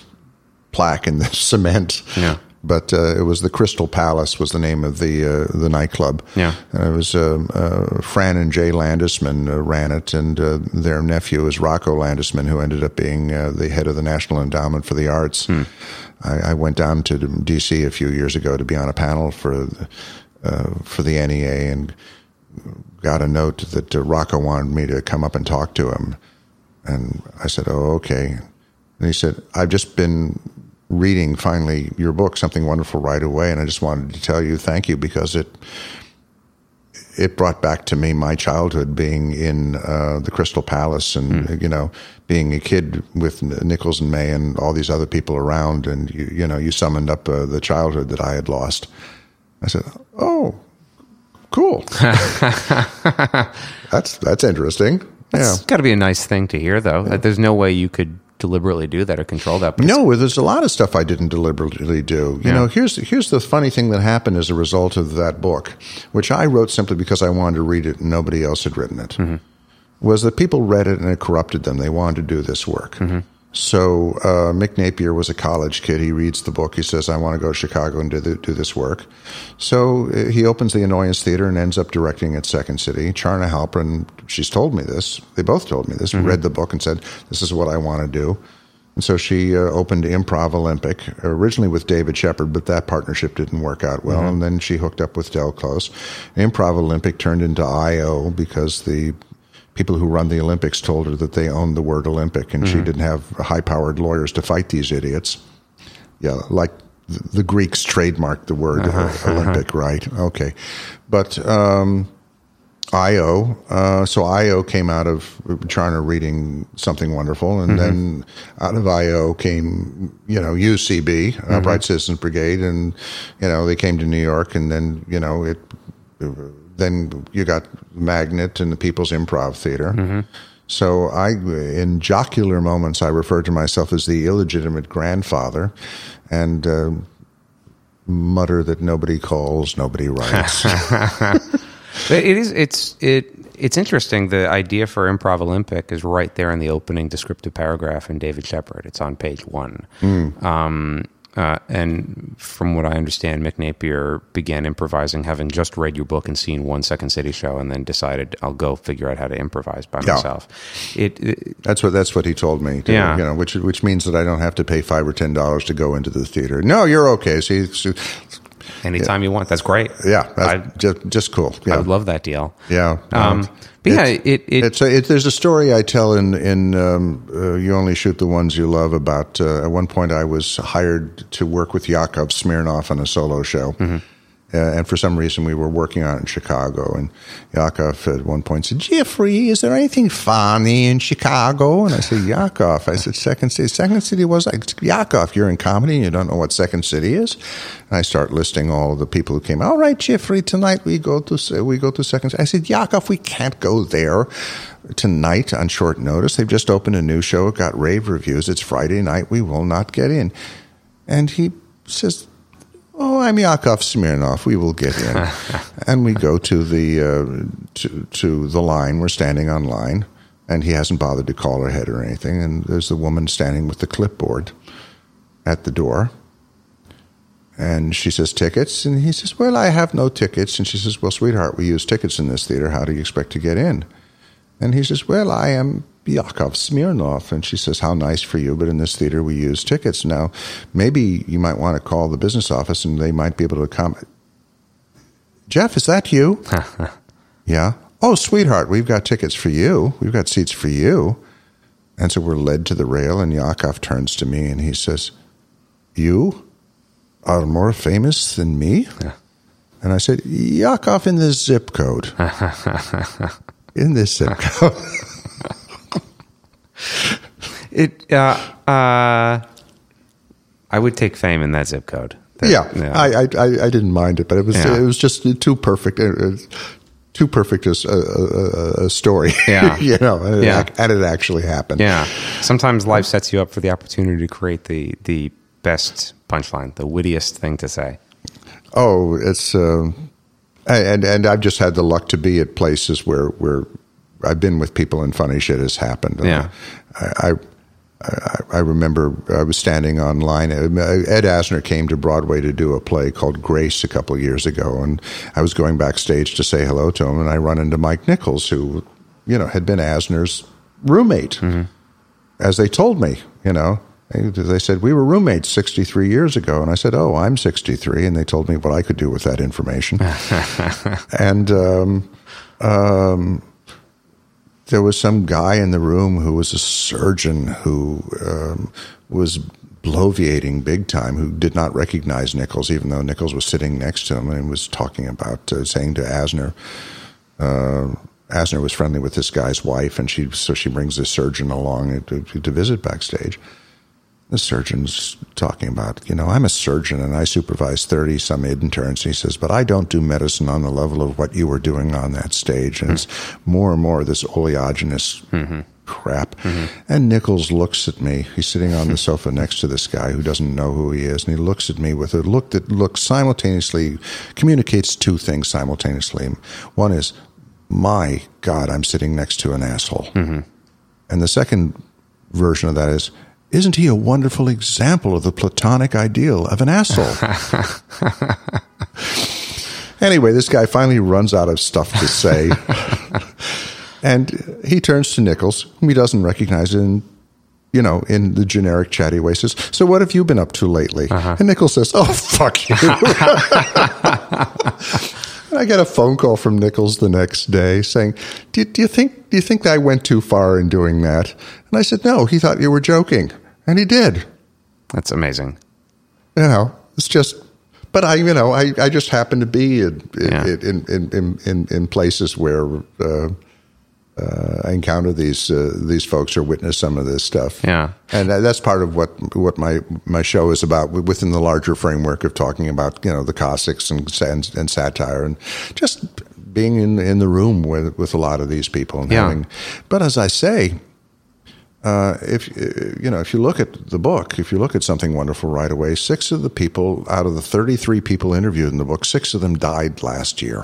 plaque in the cement. Yeah. But uh, it was the Crystal Palace was the name of the uh, the nightclub. Yeah. and it was uh, uh, Fran and Jay Landesman uh, ran it, and uh, their nephew is Rocco Landesman, who ended up being uh, the head of the National Endowment for the Arts. I, I went down to D.C. a few years ago to be on a panel for uh, for the NEA, and got a note that uh, Rocco wanted me to come up and talk to him, and I said, "Oh, okay." And he said, "I've just been." Reading finally your book, something wonderful, right away, and I just wanted to tell you thank you because it it brought back to me my childhood being in uh, the Crystal Palace and you know being a kid with Nichols and May and all these other people around, and you you know you summoned up uh, the childhood that I had lost. I said, "Oh, cool. that's that's interesting." It's got to be a nice thing to hear, though. That there's no way you could deliberately do that or control that. No, there's a lot of stuff I didn't deliberately do. You Yeah. know, here's here's the funny thing that happened as a result of that book, which I wrote simply because I wanted to read it and nobody else had written it. Mm-hmm. Was that people read it and it corrupted them. They wanted to do this work. Mm-hmm. So uh, Mick Napier was a college kid. He reads the book. He says, "I want to go to Chicago and do the, do this work." So uh, he opens the Annoyance Theater and ends up directing at Second City. Charna Halpern, she's told me this. They both told me this. Read the book and said, "This is what I want to do." And so she uh, opened Improv Olympic, originally with David Shepherd, but that partnership didn't work out well. And then she hooked up with Del Close. Improv Olympic turned into IO because the people who run the Olympics told her that they owned the word Olympic and she didn't have high powered lawyers to fight these idiots. Yeah, like the, the Greeks trademarked the word uh, Olympic, right? Okay. But um, IO, uh, so IO came out of Charna reading something wonderful, and then out of IO came, you know, UCB, Upright Citizens Brigade, and you know they came to New York, and then you know it. Then you got Magnet and the People's Improv Theater. So I, in jocular moments, I refer to myself as the illegitimate grandfather, and. Uh, Mutter that nobody calls, nobody writes. It is. It's it. It's interesting. The idea for Improv Olympic is right there in the opening descriptive paragraph in David Shepherd. It's on page one. Um, uh, and from what I understand, Mick Napier began improvising, having just read your book and seen one Second City show, and then decided I'll go figure out how to improvise by Yeah. myself. It, it That's what that's what he told me. to- Yeah. you know, which which means that I don't have to pay five or ten dollars to go into the theater. No, you're okay. See, so- anytime you want, that's great. yeah, that's I, just just cool. I Yeah, would love that deal. yeah. Um, but yeah, It's- it, it, It's a, it, there's a story I tell in in um, uh, you only shoot the ones you love. About uh, at one point I was hired to work with Yakov Smirnoff on a solo show, Mm-hmm. Uh, and for some reason we were working on it in Chicago. And Yakov at one point said, "Jeffrey, is there anything funny in Chicago?" And I said, "Yakov." I said, Second City." Second City was like Yakov. You're in comedy, and you don't know what Second City is. And I start listing all the people who came. All right, Jeffrey, tonight we go to we go to Second. City. I said, Yakov, we can't go there tonight on short notice. They've just opened a new show. It got rave reviews. It's Friday night. We will not get in. And he says, "Oh, I'm Yakov Smirnoff. We will get in." and we go to the uh, to to the line. We're standing on line, and he hasn't bothered to call ahead or anything. And there's the woman standing with the clipboard at the door. And she says, tickets? And he says, well, I have no tickets. And she says, well, sweetheart, we use tickets in this theater. How do you expect to get in? And he says, well, I am Yakov Smirnoff. And she says, how nice for you, but in this theater we use tickets. Now, maybe you might want to call the business office and they might be able to accommodate. Jeff, is that you? yeah. Oh, sweetheart, we've got tickets for you. We've got seats for you. And so we're led to the rail, and Yakov turns to me and he says, You are more famous than me? And I said, Yakov in this zip code. in this zip code. it, uh, uh, I would take fame in that zip code. That- yeah, I, I, I I didn't mind it, but it was Yeah. it was just too perfect. uh, uh, Too perfect as a, a, a story, Yeah. you know, and, Yeah. it, and it actually happened. Yeah. Sometimes life sets you up for the opportunity to create the the best punchline, the wittiest thing to say. Oh, it's uh, and and I've just had the luck to be at places where where I've been with people and funny shit has happened. Yeah. I. I I, I remember I was standing online. Ed Asner came to Broadway to do a play called Grace a couple of years ago, and I was going backstage to say hello to him, and I run into Mike Nichols, who, you know, had been Asner's roommate, as they told me. You know, they, they said we were roommates 63 years ago, and I said, "Oh, I'm 63," and they told me what I could do with that information. and um, um, there was some guy in the room who was a surgeon who um, was bloviating big time, who did not recognize Nichols, even though Nichols was sitting next to him and was talking about uh, saying to Asner. Uh, Asner was friendly with this guy's wife, and she so she brings this surgeon along to, to visit backstage. The surgeon's talking about, you know, I'm a surgeon and I supervise 30 some interns. He says, but I don't do medicine on the level of what you were doing on that stage. And it's more and more this oleaginous mm-hmm. crap. Mm-hmm. And Nichols looks at me. He's sitting on the sofa next to this guy who doesn't know who he is, and he looks at me with a look that looks simultaneously communicates two things simultaneously. One is, my God, I'm sitting next to an asshole. Mm-hmm. And the second version of that is, isn't he a wonderful example of the platonic ideal of an asshole? anyway, this guy finally runs out of stuff to say. and he turns to Nichols, whom he doesn't recognize in you know, in the generic chatty way, says, So what have you been up to lately? Uh-huh. And Nichols says, Oh, fuck you. And I get a phone call from Nichols the next day saying, do do you think do you think I went too far in doing that? And I said, No, he thought you were joking. And he did. That's amazing. You know, it's just but I, you know, I, I just happen to be in in, Yeah. in, in, in, in, places where uh, uh, I encounter these uh, these folks or witness some of this stuff. Yeah. and that's part of what what my my show is about within the larger framework of talking about you know the Cossacks and and, and satire and just being in in the room with with a lot of these people and Yeah. having. But as I say, uh, if uh, you know, if you look at the book, if you look at something wonderful right away, six of the people out of the thirty-three people interviewed in the book, six of them died last year,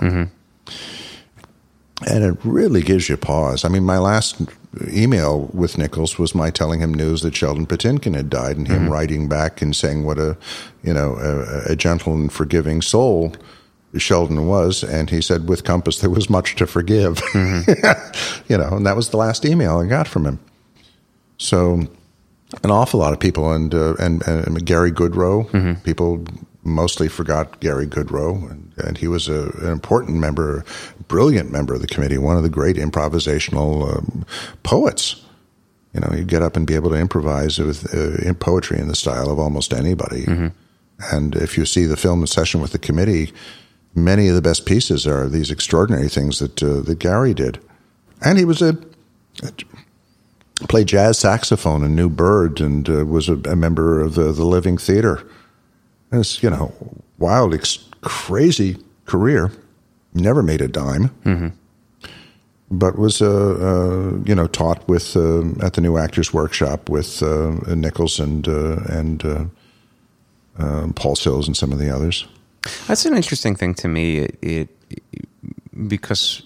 and it really gives you pause. I mean, my last email with Nichols was my telling him news that Sheldon Patinkin had died, and him writing back and saying what a you know a, a gentle and forgiving soul. Sheldon was, and he said, with Compass, there was much to forgive. you know, and that was the last email I got from him. So, an awful lot of people, and uh, and, and Garry Goodrow, people mostly forgot Garry Goodrow, and, and he was a, an important member, brilliant member of the committee, one of the great improvisational um, poets. You know, you get up and be able to improvise with uh, in poetry in the style of almost anybody. And if you see the film session with the committee, many of the best pieces are these extraordinary things that uh, that Garry did, and he was a played jazz saxophone in New Bird and uh, was a, a member of the, the Living Theater. And it's, you know, wild, ex- crazy career. Never made a dime, but was, uh, uh, you know, taught with uh, at the New Actors Workshop with uh, Nichols and uh, and uh, um, Paul Sills and some of the others. That's an interesting thing to me. It, it because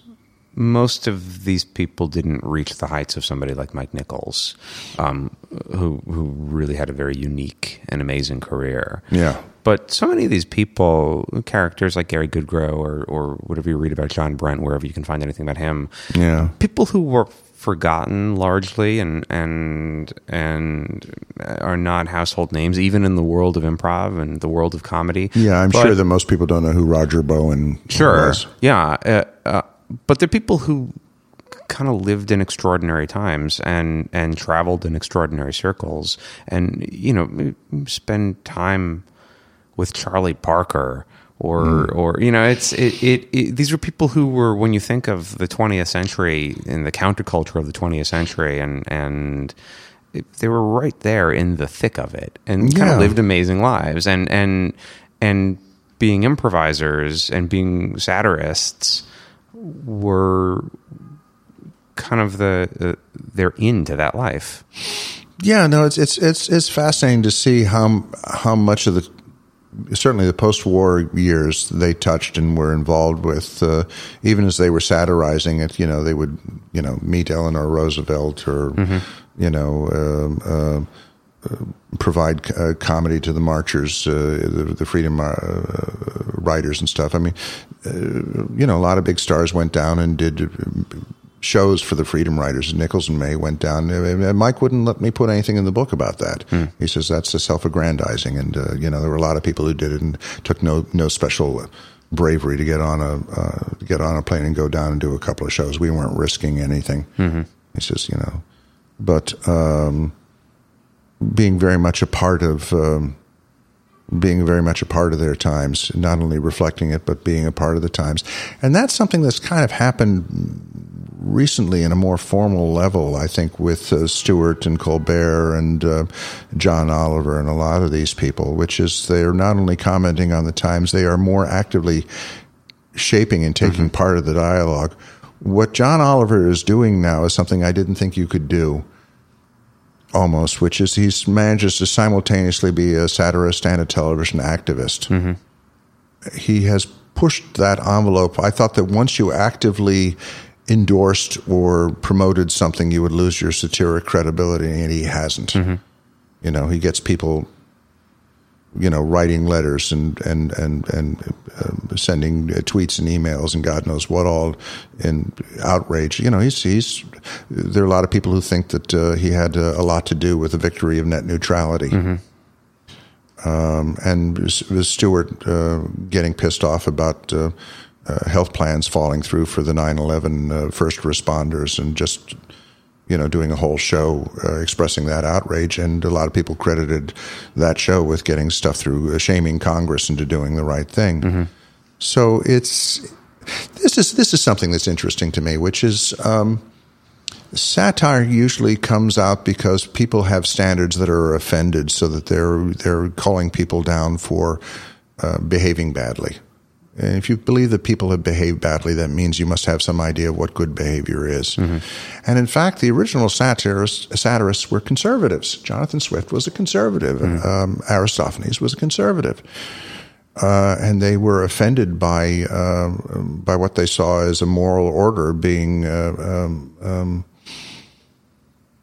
most of these people didn't reach the heights of somebody like Mike Nichols, um, who who really had a very unique and amazing career. Yeah. But so many of these people, characters like Garry Goodrow or or whatever you read about John Brent, wherever you can find anything about him, Yeah. people who were forgotten largely and and and are not household names, even in the world of improv and the world of comedy. Yeah, I'm But- sure that most people don't know who Roger Bowen Sure. was. Yeah. Uh, uh, but they're people who kind of lived in extraordinary times and and traveled in extraordinary circles and you know spend time with Charlie Parker or hmm. or you know it's it, it, it these are people who were when you think of the 20th century and the counterculture of the 20th century and and it, they were right there in the thick of it and kind of lived amazing lives and and and being improvisers and being satirists were kind of the uh, they're into that life. Yeah, no, it's it's it's it's fascinating to see how how much of the certainly the post-war years they touched and were involved with, uh, even as they were satirizing it. You know, they would you know meet Eleanor Roosevelt or you know. Um, uh, provide uh, comedy to the marchers, uh, the, the freedom uh, riders and stuff. I mean, uh, you know, a lot of big stars went down and did uh, shows for the freedom riders. Nichols and May went down. Uh, Mike wouldn't let me put anything in the book about that. He says that's a self-aggrandizing, and uh, you know, there were a lot of people who did it and took no no special. Bravery to get on a uh, get on a plane and go down and do a couple of shows. We weren't risking anything. He says, you know, but um, being very much a part of um, being very much a part of their times, not only reflecting it but being a part of the times, and that's something that's kind of happened recently in a more formal level. I think with uh, Stewart and Colbert and uh, John Oliver and a lot of these people, which is they're not only commenting on the times, they are more actively shaping and taking part of the dialogue What John Oliver is doing now is something I didn't think you could do. Almost, which is he manages to simultaneously be a satirist and a television activist. Mm-hmm. He has pushed that envelope. I thought that once you actively endorsed or promoted something, you would lose your satiric credibility, and he hasn't. Mm-hmm. You know, he gets people, you know, writing letters and and and and uh, sending uh, tweets and emails and God knows what all in outrage. You know, he's he's. There are a lot of people who think that uh, he had a, a, lot to do with the victory of net neutrality. Mm-hmm. Um, and Stewart uh, getting pissed off about uh, uh, health plans falling through for the 9/11 uh, first responders, and just you know doing a whole show uh, expressing that outrage. And a lot of people credited that show with getting stuff through, uh, shaming Congress into doing the right thing. Mm-hmm. So it's this is this is something that's interesting to me, which is. Um, satire usually comes out because people have standards that are offended, so that they're they're calling people down for uh, behaving badly. And if you believe that people have behaved badly, that means you must have some idea of what good behavior is. Mm-hmm. And in fact, the original satirists, satirists were conservatives. Jonathan Swift was a conservative. Mm-hmm. Um, Aristophanes was a conservative. Uh, and they were offended by uh, by what they saw as a moral order being uh, um, um,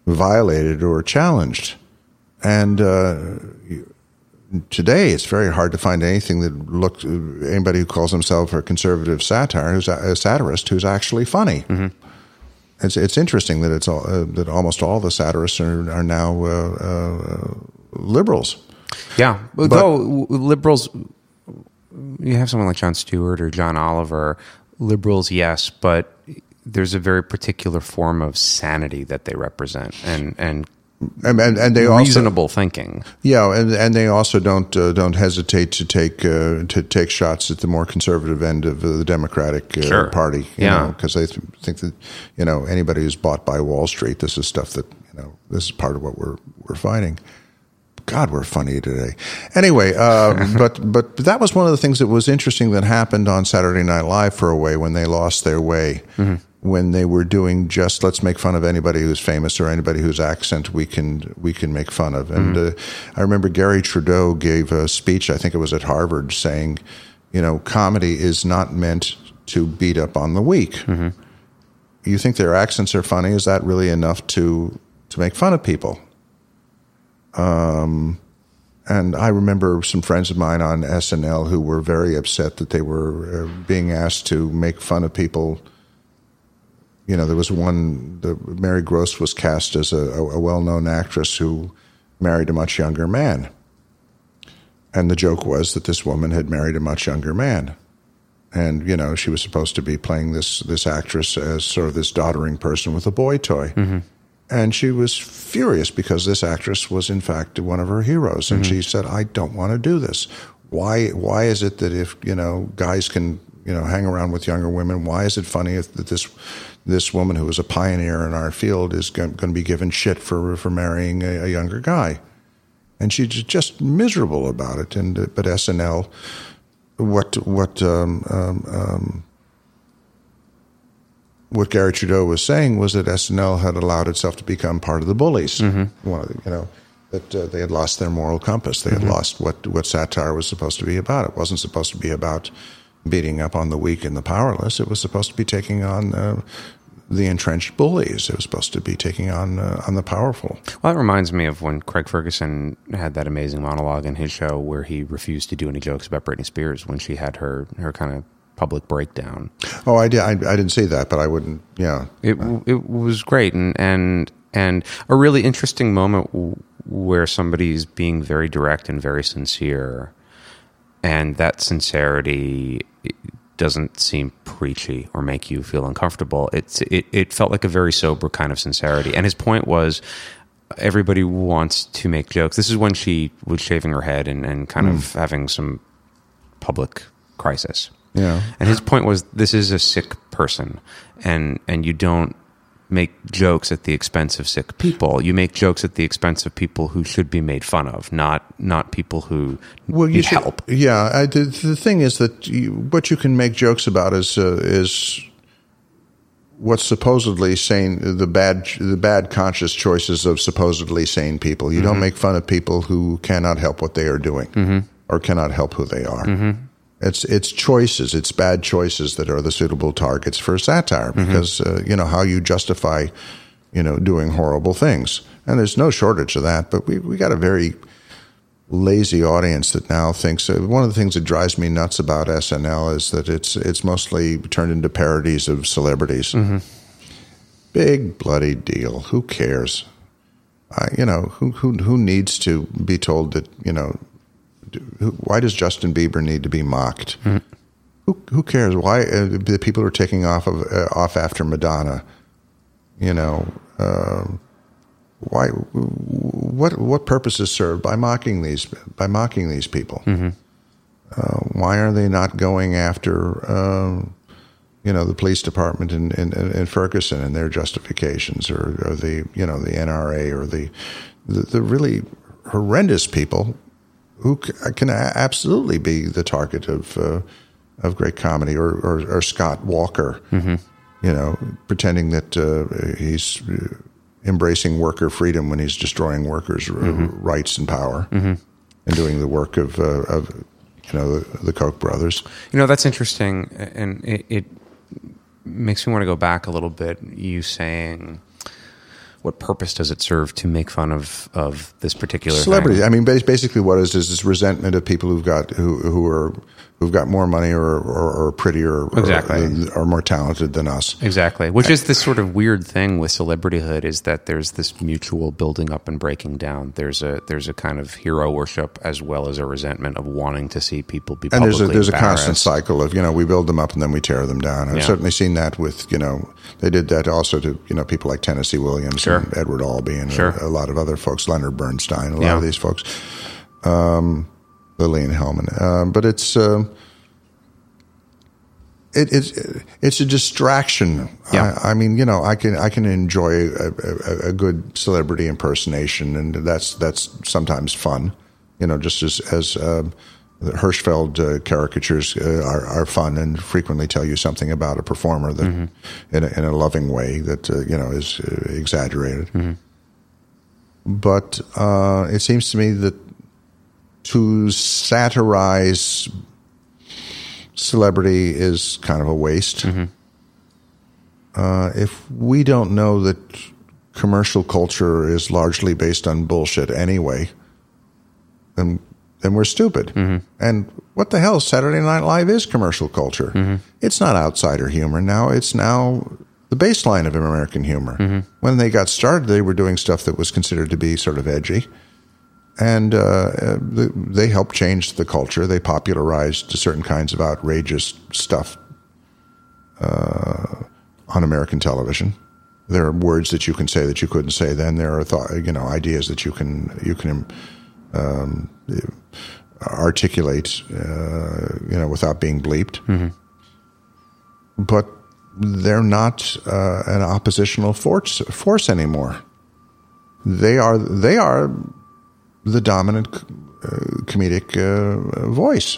violated or challenged. And uh, today it's very hard to find anything that looks anybody who calls himself a conservative satire who's a, a satirist who's actually funny. Mm-hmm. It's it's interesting that it's all, uh, that almost all the satirists are are now uh, uh, liberals. Yeah, but, though liberals, you have someone like Jon Stewart or John Oliver. Liberals, yes, but there's a very particular form of sanity that they represent, and and and, and, and they reasonable also, thinking. Yeah, and and they also don't uh, don't hesitate to take uh, to take shots at the more conservative end of the Democratic uh, sure. Party. yeah, because they th- think that you know anybody who's bought by Wall Street, this is stuff that you know this is part of what we're we're fighting. God, we're funny today. Anyway, uh, but but that was one of the things that was interesting that happened on Saturday Night Live for a way when they lost their way. Mm-hmm when they were doing just let's make fun of anybody who's famous or anybody whose accent we can we can make fun of. And mm-hmm. uh, I remember Garry Trudeau gave a speech, I think it was at Harvard, saying, you know, comedy is not meant to beat up on the weak. Mm-hmm. You think their accents are funny? Is that really enough to to make fun of people? Um, and I remember some friends of mine on SNL who were very upset that they were uh, being asked to make fun of people you know, there was one, the, Mary Gross was cast as a, a well known actress who married a much younger man. And the joke was that this woman had married a much younger man. And, you know, she was supposed to be playing this, this actress as sort of this doddering person with a boy toy. Mm-hmm. And she was furious because this actress was, in fact, one of her heroes. And mm-hmm. she said, I don't want to do this. Why, why is it that if, you know, guys can, you know, hang around with younger women, why is it funny if, that this this woman who was a pioneer in our field is going to be given shit for for marrying a, a younger guy, and she's just miserable about it. And uh, but SNL, what what um, um, um, what Garry Trudeau was saying was that SNL had allowed itself to become part of the bullies. Mm-hmm. One, you know that uh, they had lost their moral compass. They had mm-hmm. lost what what satire was supposed to be about. It wasn't supposed to be about beating up on the weak and the powerless. It was supposed to be taking on uh, the entrenched bullies. It was supposed to be taking on uh, on the powerful. Well, that reminds me of when Craig Ferguson had that amazing monologue in his show where he refused to do any jokes about Britney Spears when she had her her kind of public breakdown. Oh, I did. I, I didn't see that, but I wouldn't. Yeah, it it was great and and and a really interesting moment where somebody's being very direct and very sincere and that sincerity doesn't seem preachy or make you feel uncomfortable. It's it, it felt like a very sober kind of sincerity. And his point was everybody wants to make jokes. This is when she was shaving her head and, and kind mm. of having some public crisis. Yeah. And his point was this is a sick person and and you don't make jokes at the expense of sick people. You make jokes at the expense of people who should be made fun of, not not people who well, need should, help. Yeah, I, the, the thing is that you, what you can make jokes about is uh, is what's supposedly sane the bad the bad conscious choices of supposedly sane people. You don't mm-hmm. make fun of people who cannot help what they are doing mm-hmm. or cannot help who they are. Mm-hmm. It's it's choices, it's bad choices that are the suitable targets for satire because uh, you know how you justify you know doing horrible things. And there's no shortage of that, but we we got a very lazy audience that now thinks uh, one of the things that drives me nuts about SNL is that it's it's mostly turned into parodies of celebrities. Big bloody deal. Who cares? I, you know who who who needs to be told that you know why does Justin Bieber need to be mocked? Who who cares? Why uh, the people are taking off of uh, off after Madonna? You know. um why what what purpose is served by mocking these by mocking these people uh, why are they not going after um, you know the police department in, in, in Ferguson and their justifications or, or the you know the NRA or the the, the really horrendous people who can absolutely be the target of uh, of great comedy or, or, or Scott Walker you know pretending that uh, he's uh, embracing worker freedom when he's destroying workers' r- rights and power and doing the work of uh, of you know the, the Koch brothers. You know, that's interesting, and it, it makes me want to go back a little bit. You saying, what purpose does it serve to make fun of of this particular Celebrity. thing? I mean, basically, what is is this resentment of people who've got who who are who've got more money or or, or prettier or, Exactly. or, more talented than us. Exactly, which is this sort of weird thing with celebrityhood is that there's this mutual building up and breaking down. There's a there's a kind of hero worship as well as a resentment of wanting to see people be And there's a there's a constant cycle of you know we build them up and then we tear them down. I've Yeah. certainly seen that with you know they did that also to you know people like Tennessee Williams Sure. and Edward Albee and Sure. a, a lot of other folks, Leonard Bernstein, a lot Yeah. of these folks, um, Lillian Hellman. Um, but it's. um it, it's it's a distraction. Yeah. I, I mean, you know, I can I can enjoy a, a, a good celebrity impersonation, and that's that's sometimes fun. You know, just as as um, the Hirschfeld uh, caricatures uh, are, are fun and frequently tell you something about a performer that, in, a, in a loving way, that uh, you know is uh, exaggerated. But uh, it seems to me that to satirize celebrity is kind of a waste. Mm-hmm. Uh, if we don't know that commercial culture is largely based on bullshit anyway, then then we're stupid. Mm-hmm. And what the hell? Saturday Night Live is commercial culture. Mm-hmm. It's not outsider humor now. It's now the baseline of American humor. When they got started, they were doing stuff that was considered to be sort of edgy and uh, they helped change the culture. They popularized certain kinds of outrageous stuff uh, on American television. There are words that you can say that you couldn't say then. There are thought, you know ideas that you can you can um, articulate, uh, you know, without being bleeped. But they're not uh, an oppositional force force anymore. They are they are the dominant uh, comedic uh, voice.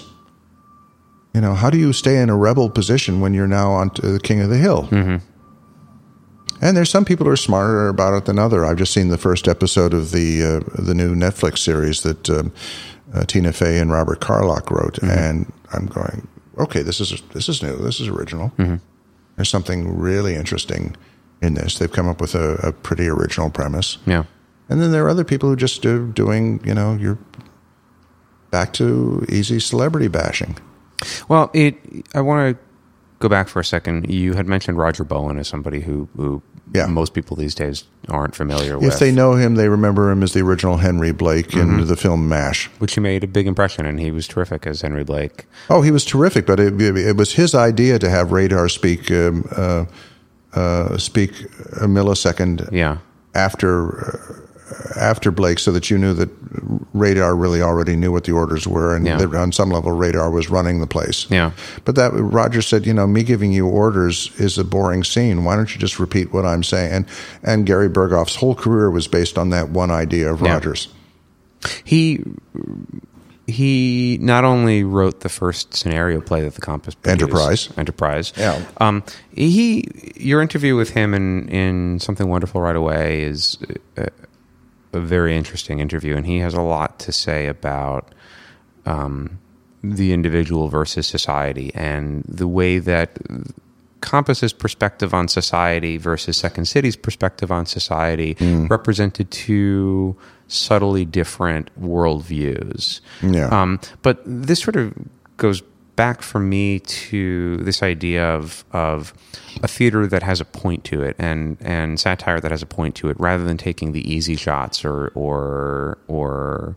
You know, how do you stay in a rebel position when you're now on the king of the hill? And there's some people who are smarter about it than other. I've just seen the first episode of the uh, the new Netflix series that um, uh, Tina Fey and Robert Carlock wrote, and I'm going, okay, this is this is new, this is original. There's something really interesting in this. They've come up with a, a pretty original premise. Yeah. And then there are other people who just do doing, you know, you're back to easy celebrity bashing. Well, it. I want to go back for a second. You had mentioned Roger Bowen as somebody who, who Yeah. most people these days aren't familiar with. If they know him, they remember him as the original Henry Blake in the film MASH. which he made a big impression, and he was terrific as Henry Blake. Oh, he was terrific, but it, it was his idea to have Radar speak um, uh, uh, speak a millisecond Yeah. after uh, after Blake, so that you knew that Radar really already knew what the orders were, and Yeah. that on some level, Radar was running the place. Yeah. But that Roger said, you know, me giving you orders is a boring scene. Why don't you just repeat what I'm saying? And and Gary Burghoff's whole career was based on that one idea of Yeah. Rogers. He he not only wrote the first scenario play that the Compass produced, Enterprise. Enterprise. Yeah. Um, he your interview with him in in something wonderful right away is a, a very interesting interview, and he has a lot to say about um, the individual versus society and the way that Compass's perspective on society versus Second City's perspective on society represented two subtly different worldviews. Yeah. Um, but this sort of goes back for me to this idea of of a theater that has a point to it and and satire that has a point to it rather than taking the easy shots or or or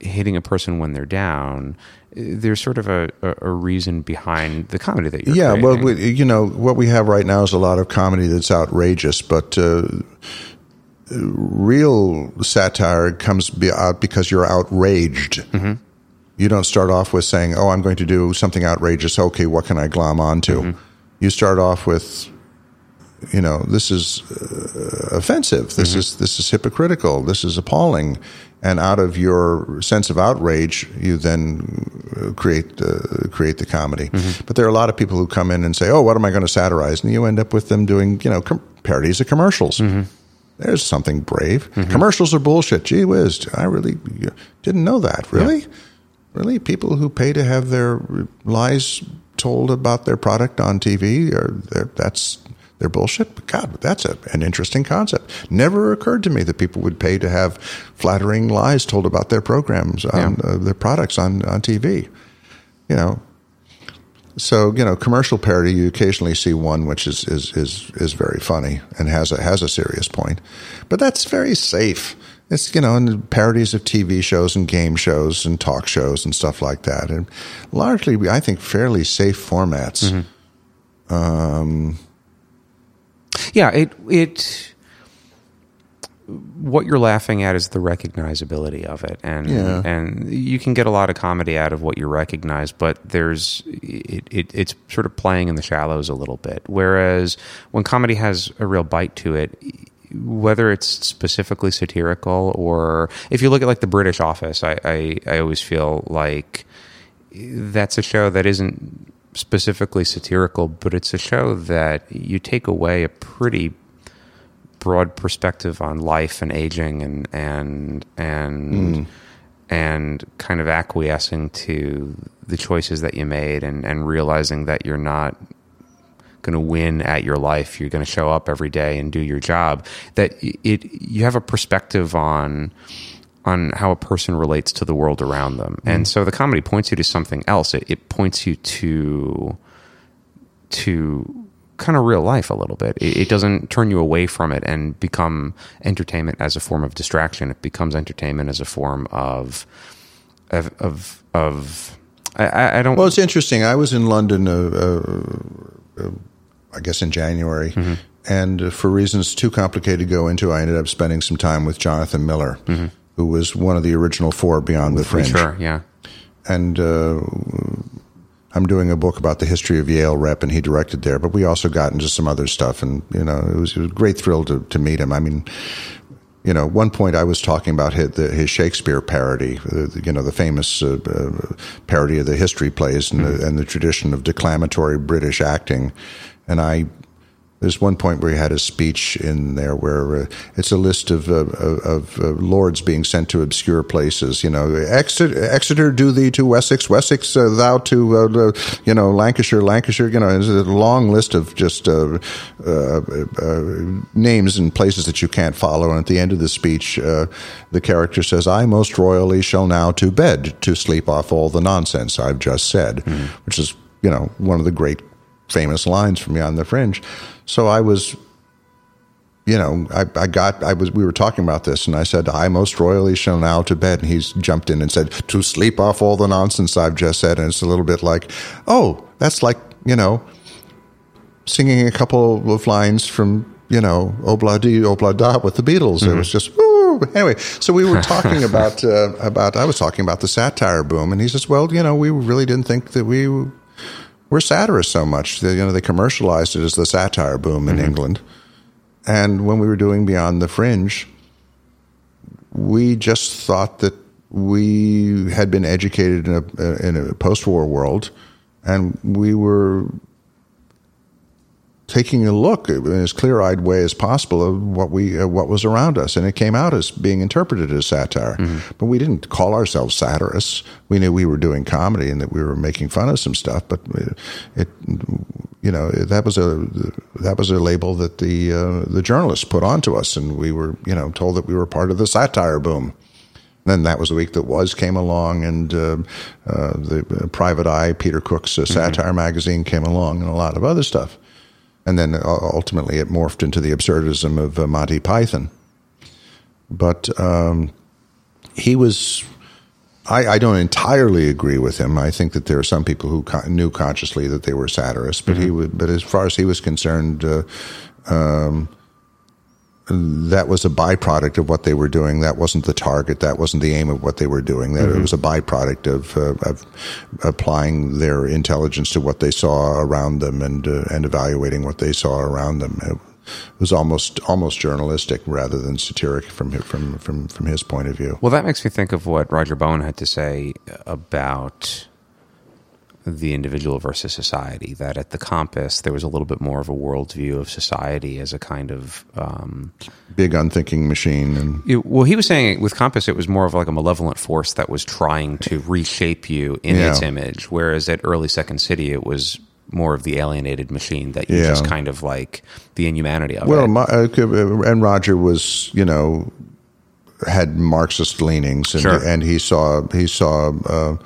hitting a person when they're down there's sort of a, a, reason behind the comedy that you're yeah, well, we, you know, what we have right now is a lot of comedy that's outrageous, but uh, real satire comes out because you're outraged. Mm-hmm. You don't start off with saying, "Oh, I'm going to do something outrageous." Okay, what can I glom onto? Mm-hmm. You start off with, you know, this is uh, offensive. This Mm-hmm. is this is hypocritical. This is appalling. And out of your sense of outrage, you then uh, create uh, create the comedy. Mm-hmm. But there are a lot of people who come in and say, "Oh, what am I going to satirize?" And you end up with them doing, you know, com- parodies of commercials. Mm-hmm. There's something brave. Commercials are bullshit. Gee whiz, I really didn't know that. Really, really, people who pay to have their lies told about their product on TV they're- that's they're bullshit. But God, that's a, an interesting concept. Never occurred to me that people would pay to have flattering lies told about their programs on uh, their products on on TV. You know, so you know, commercial parody. You occasionally see one which is is is is very funny and has a has a serious point, but that's very safe. It's you know, and parodies of TV shows and game shows and talk shows and stuff like that, and largely, I think, fairly safe formats. Mm-hmm. Um, yeah, it it what you're laughing at is the recognizability of it, and Yeah. and you can get a lot of comedy out of what you recognize, but there's it, it it's sort of playing in the shallows a little bit. Whereas when comedy has a real bite to it. Whether it's specifically satirical or if you look at like the British Office, I, I, I always feel like that's a show that isn't specifically satirical, but it's a show that you take away a pretty broad perspective on life and aging and and and hmm. and kind of acquiescing to the choices that you made and and realizing that you're not going to win at your life you're going to show up every day and do your job that it you have a perspective on on how a person relates to the world around them and so the comedy points you to something else it, it points you to to kind of real life a little bit. It, it doesn't turn you away from it and become entertainment as a form of distraction. It becomes entertainment as a form of of of. of I- I, don't. Well, it's interesting. I was in London, uh, uh, uh, I guess, in January, and uh, for reasons too complicated to go into, I ended up spending some time with Jonathan Miller, who was one of the original four Beyond the Fringe. sure, yeah, And uh, I'm doing a book about the history of Yale Rep, and he directed there. But we also got into some other stuff, and you know, it was, it was a great thrill to to meet him. I mean, you know, one point I was talking about his, the, his Shakespeare parody, uh, you know, the famous uh, uh, parody of the history plays and, the, and the tradition of declamatory British acting. And I, there's one point where he had a speech in there where uh, it's a list of uh, of uh, lords being sent to obscure places. You know, Exeter, Exeter do thee to Wessex, Wessex uh, thou to uh, uh, you know Lancashire, Lancashire. You know, it's a long list of just uh, uh, uh, names and places that you can't follow. And at the end of the speech, uh, the character says, "I most royally shall now to bed to sleep off all the nonsense I've just said," which is you know one of the great famous lines from Beyond the Fringe. So I was, you know, I, I got, I was, we were talking about this, and I said, I most royally shall now to bed. And he's jumped in and said, to sleep off all the nonsense I've just said. And it's a little bit like, oh, that's like, you know, singing a couple of lines from, you know, Obla Di, Obla Da with the Beatles. It was just, woo. Anyway, so we were talking about, uh, about, I was talking about the satire boom. And he says, well, you know, we really didn't think that we, we're satirists so much. They, you know, they commercialized it as the satire boom in mm-hmm. England. And when we were doing Beyond the Fringe, we just thought that we had been educated in a in a post-war world, and we were taking a look in as clear-eyed way as possible of what we uh, what was around us, and it came out as being interpreted as satire. Mm-hmm. But we didn't call ourselves satirists. We knew we were doing comedy and that we were making fun of some stuff. But it, you know, that was a that was a label that the uh, the journalists put onto us, and we were you know told that we were part of the satire boom. Then that was the week that was came along, and uh, uh, the Private Eye, Peter Cook's uh, mm-hmm. satire mm-hmm. magazine came along, and a lot of other stuff and then uh, ultimately it morphed into the absurdism of uh, Monty Python. But um, he was. I, I, don't entirely agree with him. I think that there are some people who knew consciously that they were satirists, but mm-hmm. he would. But as far as he was concerned, uh, um, that was a byproduct of what they were doing. That wasn't the target. That wasn't the aim of what they were doing. That mm-hmm. it was a byproduct of, uh, of, applying their intelligence to what they saw around them and uh, and evaluating what they saw around them. It was almost almost journalistic rather than satiric from from from from his point of view. Well, that makes me think of what Roger Bowen had to say about the individual versus society. That at the Compass, there was a little bit more of a worldview of society as a kind of um, big unthinking machine. And it, well, he was saying with Compass, it was more of like a malevolent force that was trying to reshape you in yeah. its image. Whereas at early Second City, it was more of the alienated machine that you yeah. just kind of like the inhumanity of well, it. Well, uh, and Roger was, you know, had Marxist leanings, and, sure. and he saw he saw. Uh,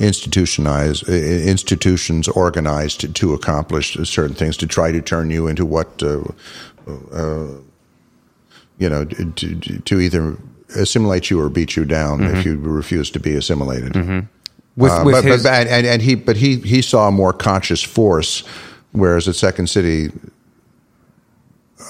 institutionalized institutions organized to, to, accomplish certain things to try to turn you into what uh, uh, you know to, to, either assimilate you or beat you down mm-hmm. if you refuse to be assimilated. Mm-hmm. With, uh, with but, his- but, and, and he but he he saw a more conscious force, whereas at Second City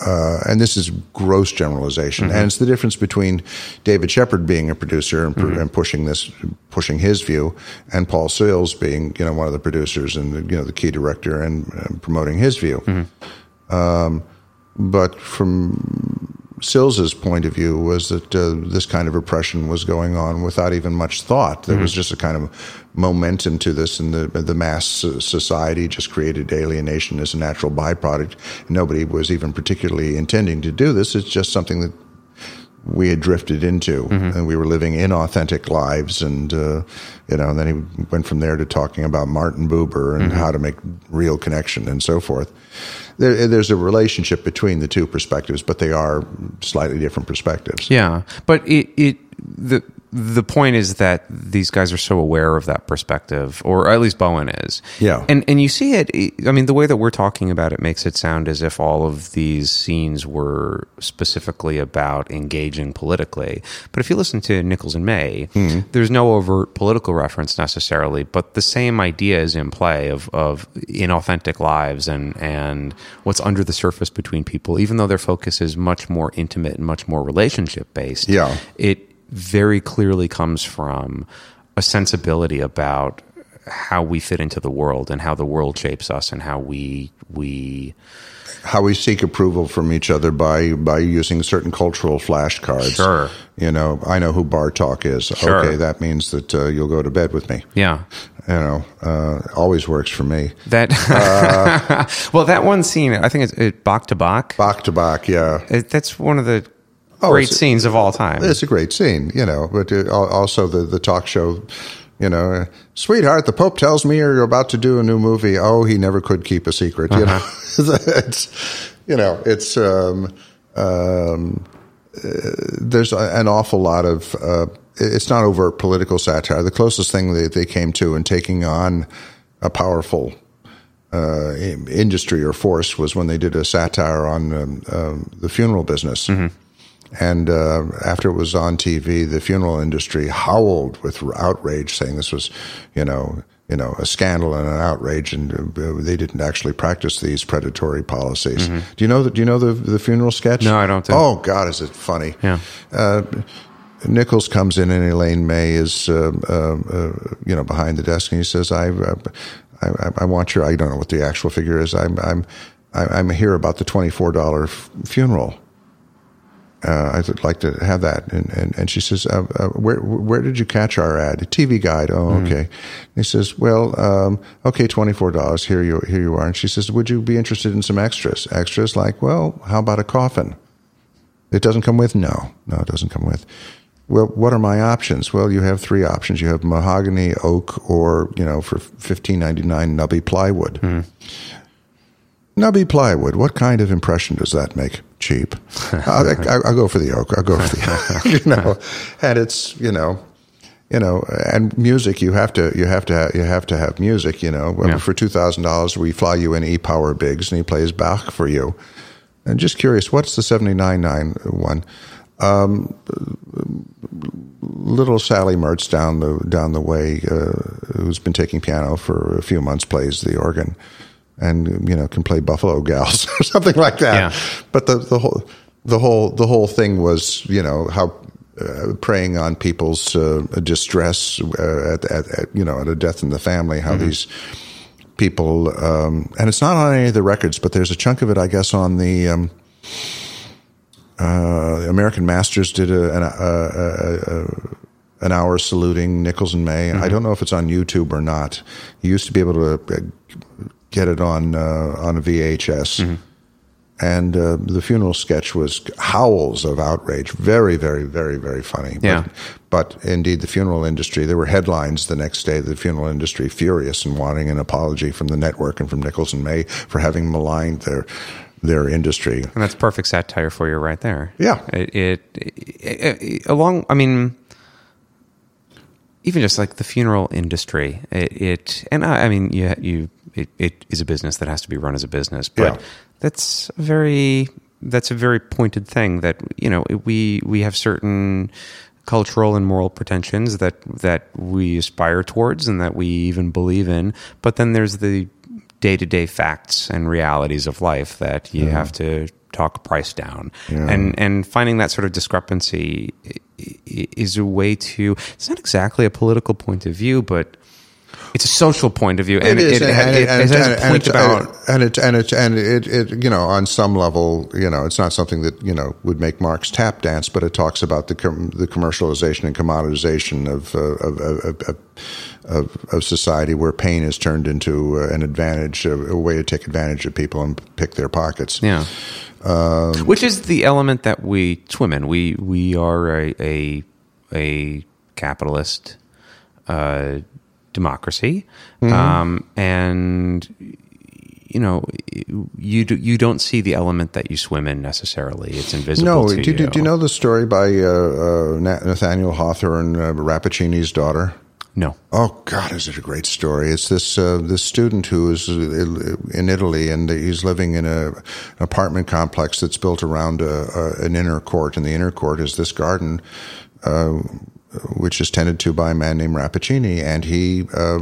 uh, and this is gross generalization, mm-hmm. and it's the difference between David Shepherd being a producer and, mm-hmm. and, pushing this, pushing his view, and Paul Sills being, you know, one of the producers and you know the key director and, and promoting his view. Mm-hmm. Um, but from Sills's point of view was that uh, this kind of oppression was going on without even much thought. There mm-hmm. was just a kind of momentum to this, and the the mass society just created alienation as a natural byproduct. Nobody was even particularly intending to do this. It's just something that we had drifted into, mm-hmm. and we were living inauthentic lives. And uh, you know, and then he went from there to talking about Martin Buber and mm-hmm. how to make real connection and so forth there, there's a relationship between the two perspectives, but they are slightly different perspectives. Yeah, but it, it the the point is that these guys are so aware of that perspective, or at least Bowen is. Yeah. And and you see it. I mean, the way that we're talking about it makes it sound as if all of these scenes were specifically about engaging politically. But if you listen to Nichols and May, mm-hmm. there's no overt political reference necessarily, but the same idea is in play of of inauthentic lives and and what's under the surface between people. Even though their focus is much more intimate and much more relationship based. Yeah. It very clearly comes from a sensibility about how we fit into the world and how the world shapes us and how we we how we seek approval from each other by by using certain cultural flashcards. Sure. You know, I know who Bartok is. Sure. Okay, that means that uh, you'll go to bed with me. Yeah. You know, uh, always works for me. That uh, well, that one scene, I think it's it, Bach to Bach. Bach to Bach, yeah. It, that's one of the oh, great scenes of all time. It's a great scene, you know, but uh, also the, the talk show, you know, sweetheart, the Pope tells me you're about to do a new movie. Oh, he never could keep a secret, you uh-huh. know. it's, you know, it's, um, um, uh, there's an awful lot of, uh, it's not overt political satire. The closest thing they, they came to in taking on a powerful uh, industry or force was when they did a satire on um, um, the funeral business. Mm-hmm. And uh, after it was on TV, the funeral industry howled with outrage, saying this was, you know, you know, a scandal and an outrage, and uh, they didn't actually practice these predatory policies. Mm-hmm. Do you know the, Do you know the the funeral sketch? No, I don't. Think. Oh God, is it funny? Yeah. Uh, Nichols comes in, and Elaine May is, uh, uh, uh you know, behind the desk, and he says, "I, I, I want your. I don't know what the actual figure is. I'm, I'm, I'm here about the twenty four dollar funeral." Uh, I'd like to have that. And, and, and she says, uh, uh, where, where did you catch our ad? A TV guide. Oh, Mm-hmm. okay. he says, well, um, okay, $24. Here you, here you are. And she says, would you be interested in some extras? Extras like, well, how about a coffin? It doesn't come with? No, no, it doesn't come with. Well, what are my options? Well, you have three options. You have mahogany, oak, or, you know, for fifteen ninety nine, nubby plywood. Nubby plywood. What kind of impression does that make? Cheap. I'll, I'll, I'll go for the oak. I'll go for the, oak, you know, and it's you know, you know, and music. You have to, you have to, have, you have to have music. You know, Yeah. for two thousand dollars, we fly you in E Power Bigs, and he plays Bach for you. And just curious, what's the seventy nine nine one? Um, little Sally Mertz down the down the way, uh, who's been taking piano for a few months, plays the organ, and you know can play Buffalo Gals or something like that. Yeah. But the the whole the whole the whole thing was you know how. Uh, preying on people's uh, distress uh, at, at, at you know at a death in the family, how these people um, and it's not on any of the records, but there's a chunk of it, I guess, on the um, uh, American Masters did a, an, a, a, a, an hour saluting Nichols and May. I don't know if it's on YouTube or not. You used to be able to uh, get it on uh, on a VHS. And uh, the funeral sketch was howls of outrage. Very, very, very, very funny. Yeah. But, but indeed, the funeral industry, there were headlines the next day, the funeral industry furious and wanting an apology from the network and from Nichols and May for having maligned their their industry. And that's perfect satire for you right there. Yeah. It, it, it- it- along, I mean, even just like the funeral industry, it, it and I, I mean, you, you, it, it is a business that has to be run as a business, but Yeah. that's a very, that's a very pointed thing that, you know, we, we have certain cultural and moral pretensions that, that we aspire towards and that we even believe in. But then there's the day to day facts and realities of life that you have to talk price down. Yeah. And and finding that sort of discrepancy is a way to. It's not exactly a political point of view, but it's a social point of view, and it, it, it, it has a point about. and it and it and it, it you know on some level you know it's not something that you know would make Marx tap dance, but it talks about the com- the commercialization and commoditization of, uh, of, of, of of of society, where pain is turned into uh, an advantage, a, a way to take advantage of people and pick their pockets. Yeah. Um, Which is the element that we swim in. We we are a a, a capitalist uh, democracy, Mm-hmm. um, and you know you do, you don't see the element that you swim in necessarily. It's invisible. No, do, you- you. do you know the story by uh, uh, Nathaniel Hawthorne, uh, Rappaccini's daughter? No. Oh God, is it a great story? It's this uh, this student who is uh, in Italy and he's living in a, an apartment complex that's built around a, a, an inner court, and the inner court is this garden, uh, which is tended to by a man named Rappaccini, and he uh,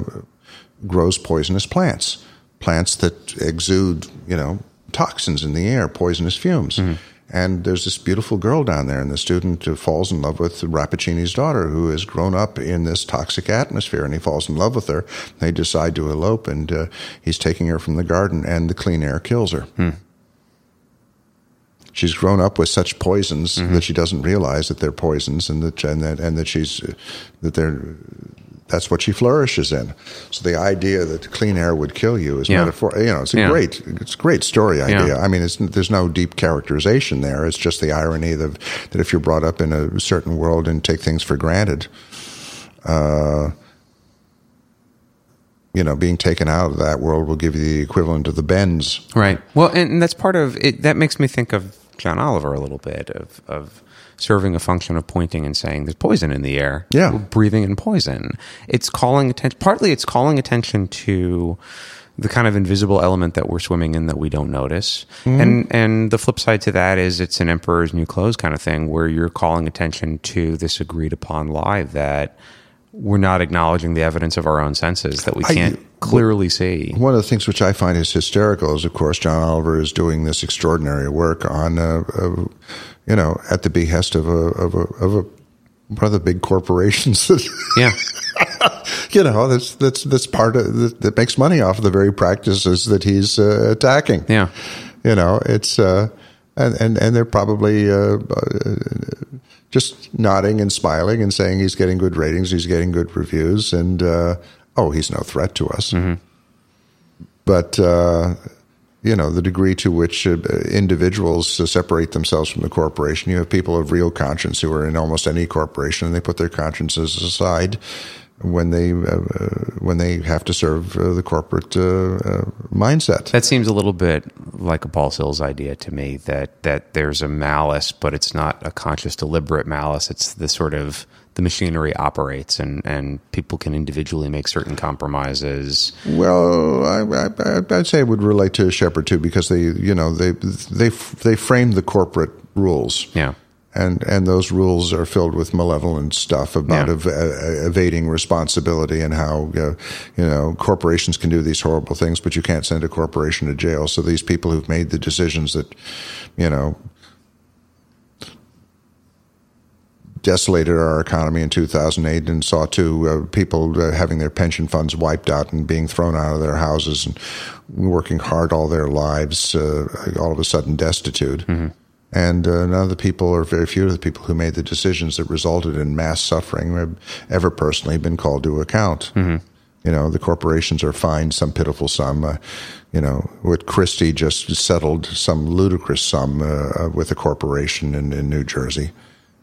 grows poisonous plants, plants that exude you know toxins in the air, poisonous fumes. And there's this beautiful girl down there, and the student falls in love with Rappaccini's daughter, who has grown up in this toxic atmosphere, and he falls in love with her. They decide to elope, and uh, he's taking her from the garden, and the clean air kills her. She's grown up with such poisons that she doesn't realize that they're poisons, and that and that and that she's that they're that's what she flourishes in. So the idea that clean air would kill you is Yeah. metaphor. You know, it's a Yeah. great, it's a great story idea. Yeah. I mean, it's, there's no deep characterization there. It's just the irony that that if you're brought up in a certain world and take things for granted, uh, you know, being taken out of that world will give you the equivalent of the bends. Right. Well, and that's part of it. That makes me think of John Oliver a little bit of of serving a function of pointing and saying there's poison in the air. Yeah. We're breathing in poison. It's calling attention. Partly, it's calling attention to the kind of invisible element that we're swimming in that we don't notice. Mm-hmm. And and the flip side to that is it's an emperor's new clothes kind of thing where you're calling attention to this agreed upon lie that we're not acknowledging the evidence of our own senses that we can't clearly see. One of the things which I find is hysterical is, of course, John Oliver is doing this extraordinary work on, uh, uh, you know, at the behest of a of a of a one of the big corporations that Yeah. you know that's that's that's part of that, that makes money off of the very practices that he's uh, attacking. Yeah. you know it's uh, and and, and they're probably uh, uh, just nodding and smiling and saying he's getting good ratings, he's getting good reviews, and uh, oh, he's no threat to us. Mm-hmm. But uh, you know the degree to which uh, individuals uh, separate themselves from the corporation. You have people of real conscience who are in almost any corporation, and they put their consciences aside when they uh, when they have to serve uh, the corporate uh, uh, mindset. That seems a little bit like a Paul Sills idea to me that that there's a malice, but it's not a conscious, deliberate malice. It's the sort of the machinery operates, and and people can individually make certain compromises. Well, I, I, I'd say it would relate to Shepherd too, because they you know they they they framed the corporate rules. Yeah and and those rules are filled with malevolent stuff about Yeah. ev- uh, evading responsibility and how uh, you know corporations can do these horrible things, but you can't send a corporation to jail. So these people who've made the decisions that you know desolated our economy in 2008 and saw to uh, people uh, having their pension funds wiped out and being thrown out of their houses and working hard all their lives, uh, all of a sudden destitute. And uh, none of the people, or very few of the people who made the decisions that resulted in mass suffering, have ever personally been called to account. You know, the corporations are fined some pitiful sum. Uh, you know, what Christie just settled some ludicrous sum uh, uh, with a corporation in, in New Jersey.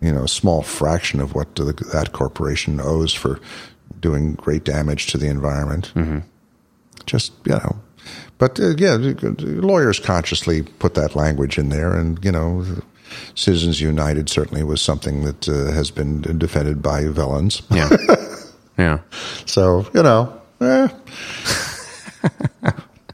You know, a small fraction of what the, that corporation owes for doing great damage to the environment. Just, you know, but uh, yeah, lawyers consciously put that language in there, and you know, Citizens United certainly was something that uh, has been defended by villains. Yeah, yeah. So you know, eh.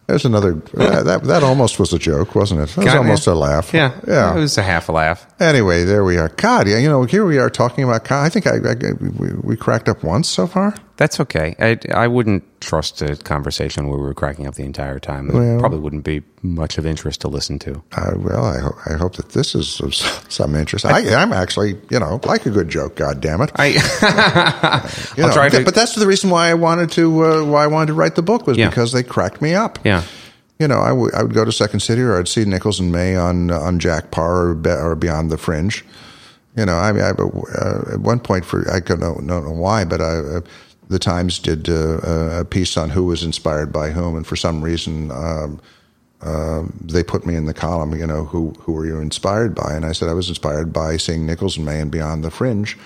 there's another. Uh, that that almost was a joke, wasn't it? That was almost a laugh. Yeah, yeah. It was a half a laugh. Anyway, there we are. God, yeah, you know, here we are talking about. I think I, I we, we cracked up once so far. That's okay. I, I wouldn't trust a conversation where we were cracking up the entire time. It Well- probably wouldn't be much of interest to listen to. Uh, well, I, ho- I hope that this is of some interest. I, I'm actually, you know, like a good joke. God damn it! I You I'll try to- But that's the reason why I wanted to uh, why I wanted to write the book was Yeah. because they cracked me up. yeah. You know, I, w- I would go to Second City or I'd see Nichols and May on on Jack Paar or, Be- or Beyond the Fringe. You know, I mean, I, uh, at one point for I don't know, don't know why, but I, uh, the Times did uh, a piece on who was inspired by whom, and for some reason. Um, um, they put me in the column, you know, who who were you inspired by? And I said I was inspired by seeing Nichols and May and Beyond the Fringe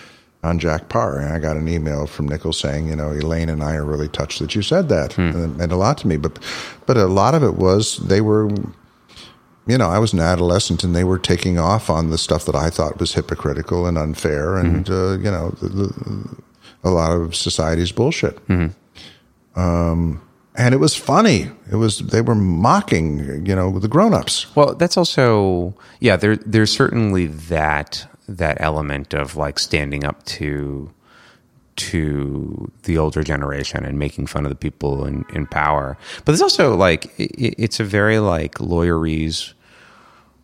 on Jack Paar. And I got an email from Nichols saying, you know, Elaine and I are really touched that you said that. And it meant a lot to me. But but a lot of it was they were you know, I was an adolescent and they were taking off on the stuff that I thought was hypocritical and unfair and, uh, you know, the, the, a lot of society's bullshit. Um, and it was funny. It was, they were mocking, you know, the grown ups. Well, that's also yeah. There there's certainly that that element of like standing up to to the older generation and making fun of the people in, in power. But there's also like it, it's a very like lawyerese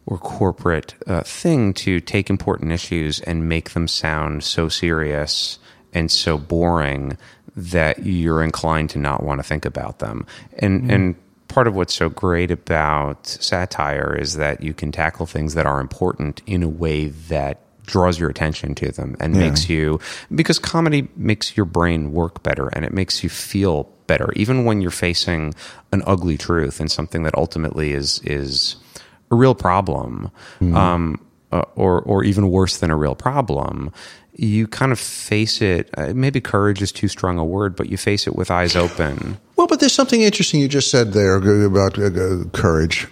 or corporate uh, thing to take important issues and make them sound so serious and so boring that you're inclined to not want to think about them. And and part of what's so great about satire is that you can tackle things that are important in a way that draws your attention to them and makes you because comedy makes your brain work better and it makes you feel better even when you're facing an ugly truth and something that ultimately is is a real problem, um, uh, or or even worse than a real problem, you kind of face it. Uh, maybe courage is too strong a word, but you face it with eyes open. Well, but there's something interesting you just said there about uh, courage.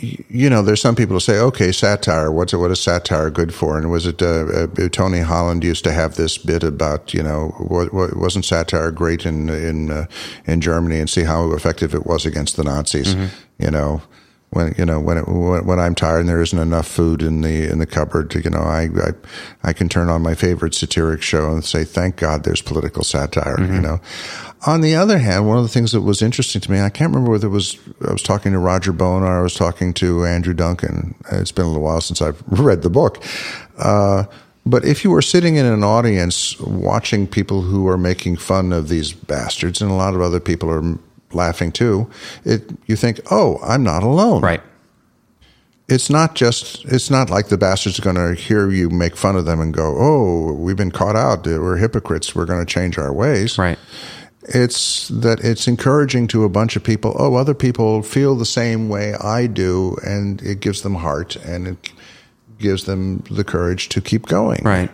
You know, there's some people who say, "Okay, satire. What's what is satire good for?" And was it uh, uh, Tony Holland used to have this bit about, you know, what, what, wasn't satire great in in uh, in Germany, and see how effective it was against the Nazis? You know. When you know when it, when I'm tired and there isn't enough food in the in the cupboard, you know I, I I can turn on my favorite satiric show and say, "Thank God there's political satire." You know. On the other hand, one of the things that was interesting to me, I can't remember whether it was I was talking to Roger Bowen or I was talking to Andrew Duncan. It's been a little while since I've read the book. Uh, but if you were sitting in an audience watching people who are making fun of these bastards, and a lot of other people are laughing too, it you think, "Oh, I'm not alone." Right. it's not just it's not like the bastards are going to hear you make fun of them and go, "Oh, we've been caught out. We're hypocrites. We're going to change our ways." Right. It's that it's encouraging to a bunch of people. Oh, other people feel the same way I do, and it gives them heart and it gives them the courage to keep going. Right.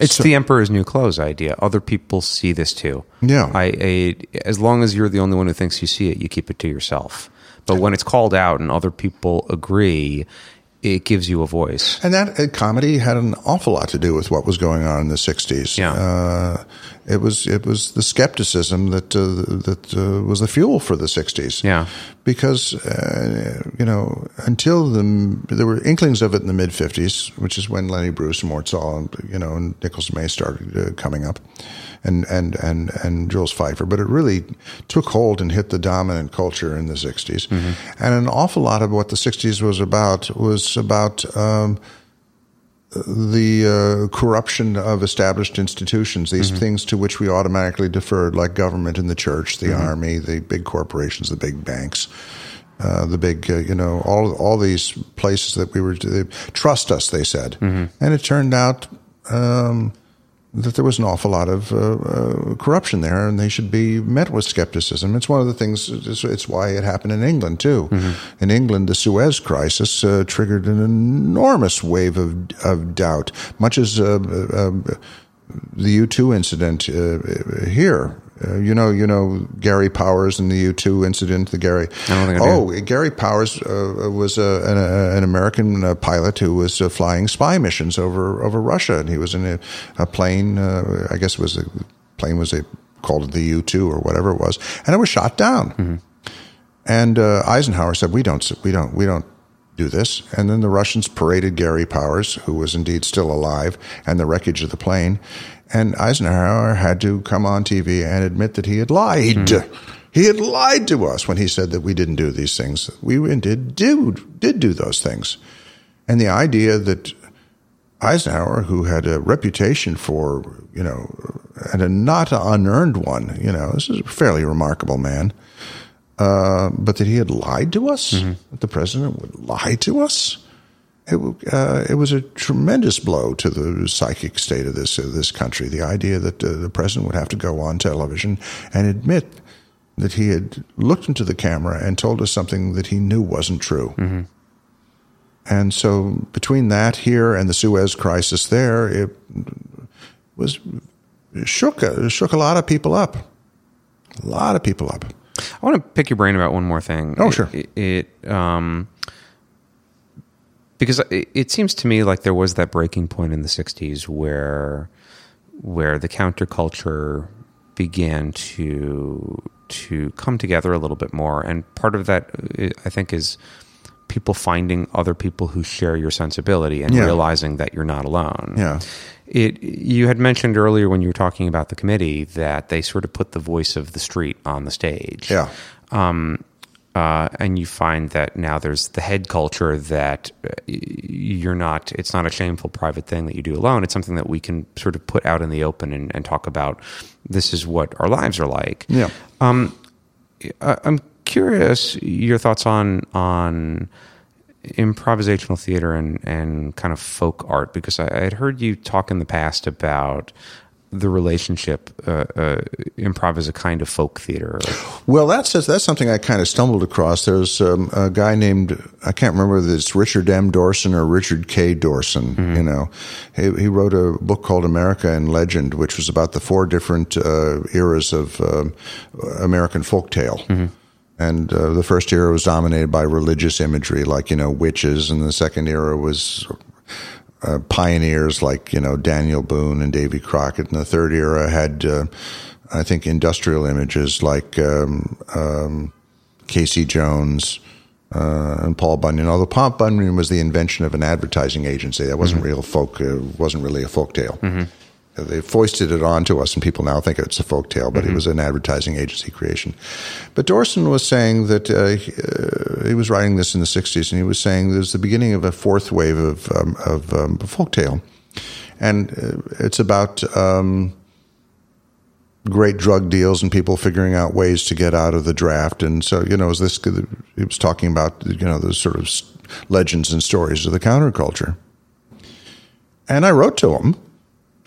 It's So- the emperor's new clothes idea. Other people see this too. Yeah. I, I as long as you're the only one who thinks you see it, you keep it to yourself. But when it's called out and other people agree, it gives you a voice. And that uh, comedy had an awful lot to do with what was going on in the '60s. Yeah. Uh, it was it was the skepticism that uh, that uh, was the fuel for the '60s. Yeah. because uh, you know until the there were inklings of it in the mid '50s, which is when Lenny Bruce and Mort Sahl and you know and Nicholas May started uh, coming up, and and and and Jules Feiffer. But it really took hold and hit the dominant culture in the '60s, and an awful lot of what the '60s was about was about. Um, the uh, corruption of established institutions, these things to which we automatically deferred, like government and the church, the army, the big corporations, the big banks, uh, the big, uh, you know, all all these places that we were trust us. They said, and it turned out um, that there was an awful lot of uh, uh, corruption there, and they should be met with skepticism. It's one of the things. It's, it's why it happened in England too. In England, the Suez Crisis uh, triggered an enormous wave of of doubt, much as uh, uh, the U two incident uh, here. Uh, you know, you know Gary Powers and the U two incident. The Gary. I don't think I do. oh, Gary Powers uh, was uh, an, uh, an American uh, pilot who was uh, flying spy missions over over Russia, and he was in a, a plane. Uh, I guess it was a plane was a called it the U two or whatever it was, and it was shot down. And uh, Eisenhower said, "We don't, we don't, we don't do this." And then the Russians paraded Gary Powers, who was indeed still alive, and the wreckage of the plane. And Eisenhower had to come on TV and admit that he had lied. Hmm. He had lied to us when he said that we didn't do these things. We did do did do those things. And the idea that Eisenhower, who had a reputation for, you know, and a not unearned one, you know, this is a fairly remarkable man, uh, but that he had lied to us, that the president would lie to us. It, uh, it was a tremendous blow to the psychic state of this uh, this country. The idea that uh, the president would have to go on television and admit that he had looked into the camera and told us something that he knew wasn't true. And so between that here and the Suez crisis there, it was shook shook a lot of people up. A lot of people up. I want to pick your brain about one more thing. Oh, It- sure. It, it, um, because it, it seems to me like there was that breaking point in the '60s where where the counterculture began to to come together a little bit more, and part of that uh, I think is people finding other people who share your sensibility and Yeah. realizing that you're not alone. Yeah. It you had mentioned earlier when you were talking about the committee that they sort of put the voice of the street on the stage. Yeah. Um, uh, and you find that now there's the head culture that uh, you're not. It's not a shameful private thing that you do alone. It's something that we can sort of put out in the open and, and talk about. This is what our lives are like. Yeah. I- I'm curious your thoughts on on improvisational theater and, and kind of folk art because I, I had heard you talk in the past about the relationship uh, uh, improv is a kind of folk theater. Well, that's that's something I kind of stumbled across. There's um, a guy named I can't remember whether it's Richard M. Dorson or Richard K. Dorson. You know, he, he wrote a book called America in Legend, which was about the four different uh, eras of um American folktale. And uh, the first era was dominated by religious imagery, like you know witches, and the second era was uh, pioneers like you know Daniel Boone and Davy Crockett, and the third era had, uh, I think, industrial images like um, um, Casey Jones uh, and Paul Bunyan. Although Paul Bunyan was the invention of an advertising agency, that wasn't real folk. Uh, wasn't really a folk tale. They foisted it onto us, and people now think it's a folk tale, but it was an advertising agency creation. But Dorson was saying that uh, he, uh, he was writing this in the '60s, and he was saying there's the beginning of a fourth wave of um, of um, folk tale, and uh, it's about um, great drug deals and people figuring out ways to get out of the draft. And so, you know, this he was talking about, you know, the sort of legends and stories of the counterculture. And I wrote to him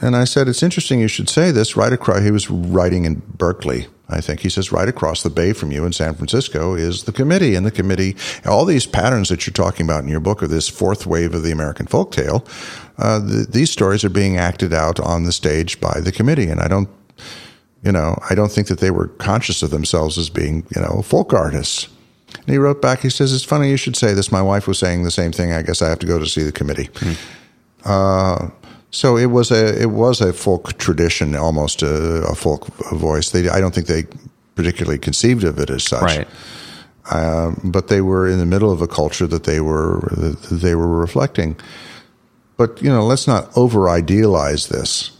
and I said, It's interesting you should say this right across. He was writing in Berkeley, I think. He says, Right across the bay from you in San Francisco is the committee. And the committee, all these patterns that you're talking about in your book of this fourth wave of the American folktale, uh, the, these stories are being acted out on the stage by the committee. And I don't, you know, I don't think that they were conscious of themselves as being, you know, folk artists. And he wrote back, he says, It's funny you should say this. My wife was saying the same thing. I guess I have to go to see the committee. Uh, so it was a it was a folk tradition, almost a, a folk voice. They, I don't think they particularly conceived of it as such. Right. Um, but they were in the middle of a culture that they were that they were reflecting. But you know, let's not over idealize this.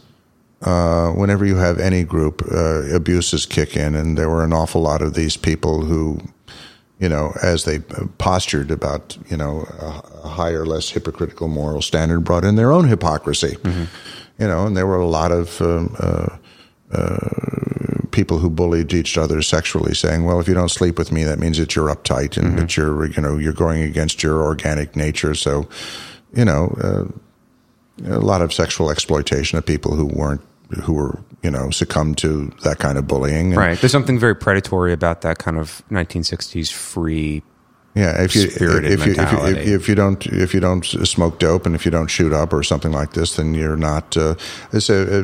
Uh, whenever you have any group, uh, abuses kick in, and there were an awful lot of these people who you know, as they postured about, you know, a higher, less hypocritical moral standard, brought in their own hypocrisy. Mm-hmm. You know, and there were a lot of um, uh, uh, people who bullied each other sexually, saying, "Well, if you don't sleep with me, that means that you're uptight and mm-hmm. that you're, you know, you're going against your organic nature." So, you know, uh, a lot of sexual exploitation of people who weren't who were you know succumb to that kind of bullying. And, right. There's something very predatory about that kind of 1960s free. Yeah, if you if you, if you, if you, if you don't if you don't smoke dope and if you don't shoot up or something like this, then you're not. Uh, it's a,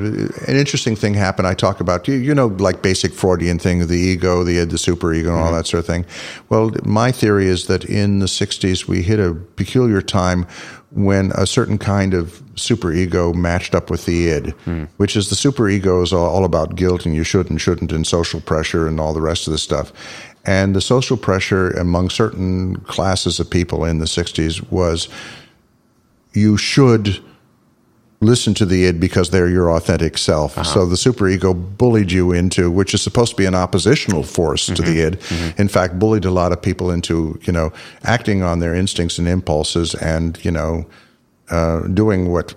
an interesting thing happened. I talk about you you know like basic Freudian thing, the ego, the the super ego, and all mm-hmm. that sort of thing. Well, my theory is that in the '60s we hit a peculiar time when a certain kind of superego matched up with the id, mm. which is the superego is all, all about guilt and you should and shouldn't and social pressure and all the rest of the stuff. And the social pressure among certain classes of people in the 60s was you should listen to the id because they're your authentic self. Uh-huh. So the superego bullied you into, which is supposed to be an oppositional force mm-hmm. to the mm-hmm. id, mm-hmm. in fact, bullied a lot of people into, you know, acting on their instincts and impulses and, you know, uh, doing what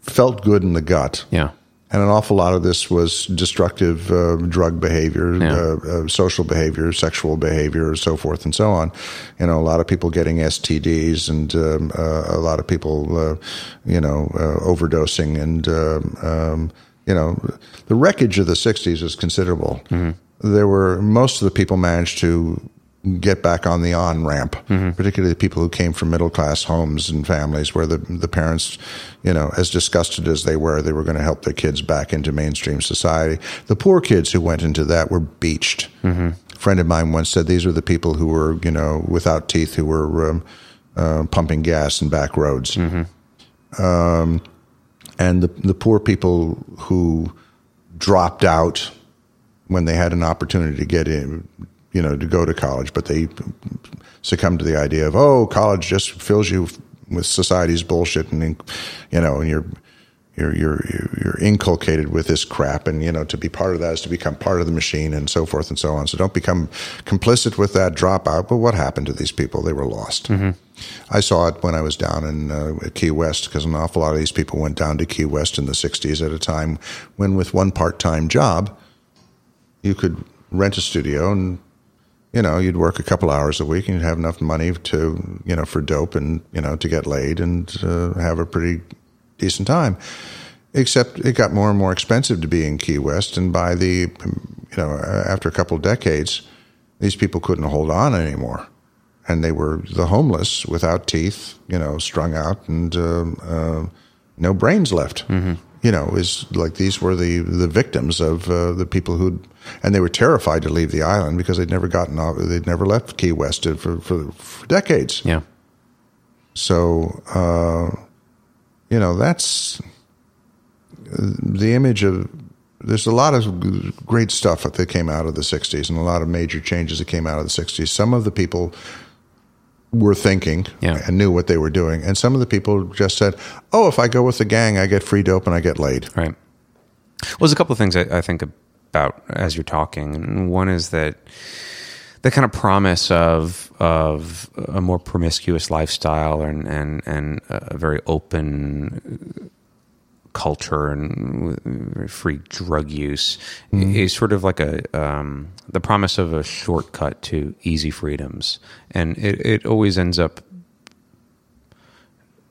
felt good in the gut. Yeah and an awful lot of this was destructive uh, drug behavior, yeah. uh, uh, social behavior, sexual behavior, so forth and so on. You know, a lot of people getting STDs, and um, uh, a lot of people, uh, you know, uh, overdosing, and um, um, you know, the wreckage of the '60s is considerable. Mm-hmm. There were most of the people managed to get back on the on ramp, mm-hmm. particularly the people who came from middle class homes and families where the the parents, you know, as disgusted as they were, they were going to help their kids back into mainstream society. The poor kids who went into that were beached. Mm-hmm. A friend of mine once said these were the people who were, you know, without teeth, who were um, uh, pumping gas in back roads. Mm-hmm. Um, and the the poor people who dropped out when they had an opportunity to get in you know, to go to college, but they succumb to the idea of, oh, college just fills you with society's bullshit, and you know, and you're you're you're you're inculcated with this crap, and you know, to be part of that is to become part of the machine, and so forth and so on. So don't become complicit with that dropout. But what happened to these people? They were lost. Mm-hmm. I saw it when I was down in uh, Key West because an awful lot of these people went down to Key West in the '60s at a time when, with one part-time job, you could rent a studio and you know, you'd work a couple hours a week and you'd have enough money to, you know, for dope and, you know, to get laid and uh, have a pretty decent time. Except it got more and more expensive to be in Key West. And by the, you know, after a couple of decades, these people couldn't hold on anymore. And they were the homeless without teeth, you know, strung out and uh, uh, no brains left. Mm-hmm you know, is like these were the the victims of uh, the people who, and they were terrified to leave the island because they'd never gotten off, they'd never left Key West for for, for decades. Yeah. So, uh, you know, that's the image of. There's a lot of great stuff that came out of the '60s, and a lot of major changes that came out of the '60s. Some of the people were thinking yeah. and knew what they were doing. And some of the people just said, "Oh, if I go with the gang, I get free dope and I get laid." Right. Well, there's a couple of things I, I think about as you're talking. One is that the kind of promise of of a more promiscuous lifestyle and and and a very open culture and free drug use mm-hmm. is sort of like a um, the promise of a shortcut to easy freedoms, and it, it always ends up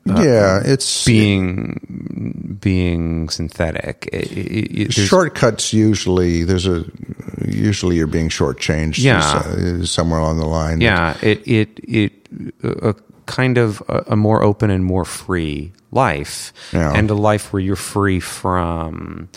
yeah, it's being being synthetic. It- it- it- shortcuts. Usually, there's a usually you're being shortchanged. Yeah. uh, somewhere on the line. Yeah, it it it a kind of a, a more open and more free life, Yeah. and a life where you're free from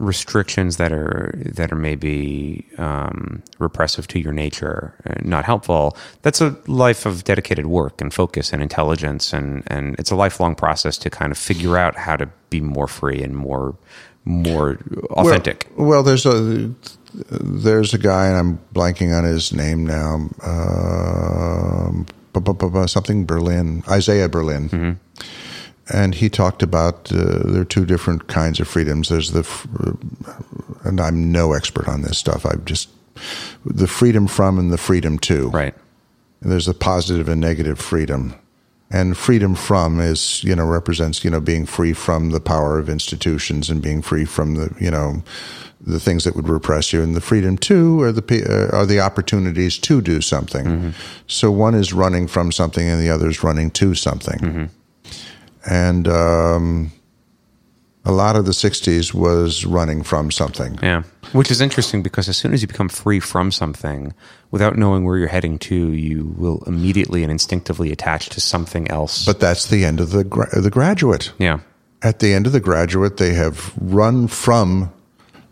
restrictions that are that are maybe um, repressive to your nature, uh, not helpful. That's a life of dedicated work and focus and intelligence, and and it's a lifelong process to kind of figure out how to be more free and more more authentic. Well, well, there's a there's a guy, and I'm blanking on his name now. Um, bu- something Berlin, Isaiah Berlin, and he talked about uh, there are two different kinds of freedoms. There's the, and I'm no expert on this stuff. I've just the freedom from and the freedom to. right. There's a positive and negative freedom. And freedom from is, you know, represents, you know, being free from the power of institutions and being free from the, you know, the things that would repress you. And the freedom to are the uh, are the opportunities to do something. So one is running from something and the other is running to something. And um, a lot of the '60s was running from something. Yeah. Which is interesting because as soon as you become free from something, without knowing where you're heading to, you will immediately and instinctively attach to something else. But that's the end of the gra- the graduate. yeah. at the end of the graduate, they have run from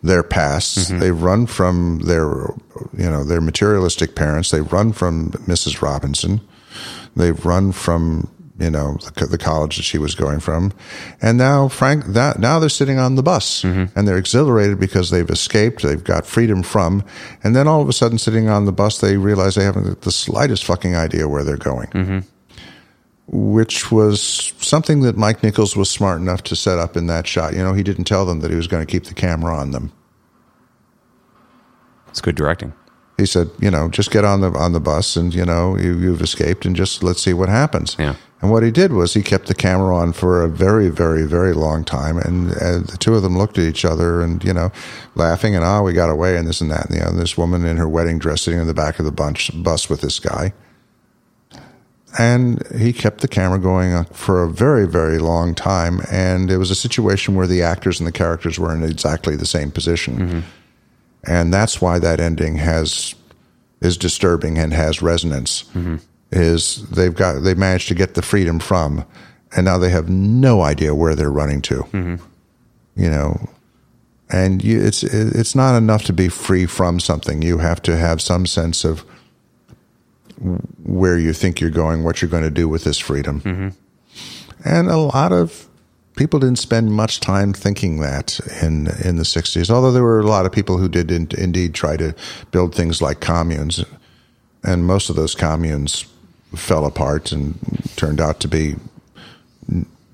their pasts. They've run from their, you know, their materialistic parents. They've run from Mrs. Robinson. They've run from, you know, the, the college that she was going from, and now, Frank, that now they're sitting on the bus mm-hmm. and they're exhilarated because they've escaped. They've got freedom from, and then all of a sudden, sitting on the bus, they realize they haven't the slightest fucking idea where they're going mm-hmm. which was something that Mike Nichols was smart enough to set up in that shot. You know, he didn't tell them that he was going to keep the camera on them. It's good directing. He said, you know, just get on the on the bus and you know you, you've escaped and just let's see what happens. Yeah. And what he did was he kept the camera on for a very, very, very long time, and uh, the two of them looked at each other and you know, laughing and oh, we got away and this and that. And, you know, this woman in her wedding dress sitting in the back of the bunch bus with this guy, and he kept the camera going for a very, very long time. And it was a situation where the actors and the characters were in exactly the same position, and that's why that ending has is disturbing and has resonance. Is they've got they managed to get the freedom from, and now they have no idea where they're running to. Mm-hmm. You know, and you, it's it's not enough to be free from something. You have to have some sense of where you think you're going, what you're going to do with this freedom. Mm-hmm. And a lot of people didn't spend much time thinking that in in the 60s. Although there were a lot of people who did in, indeed try to build things like communes, and most of those communes fell apart and turned out to be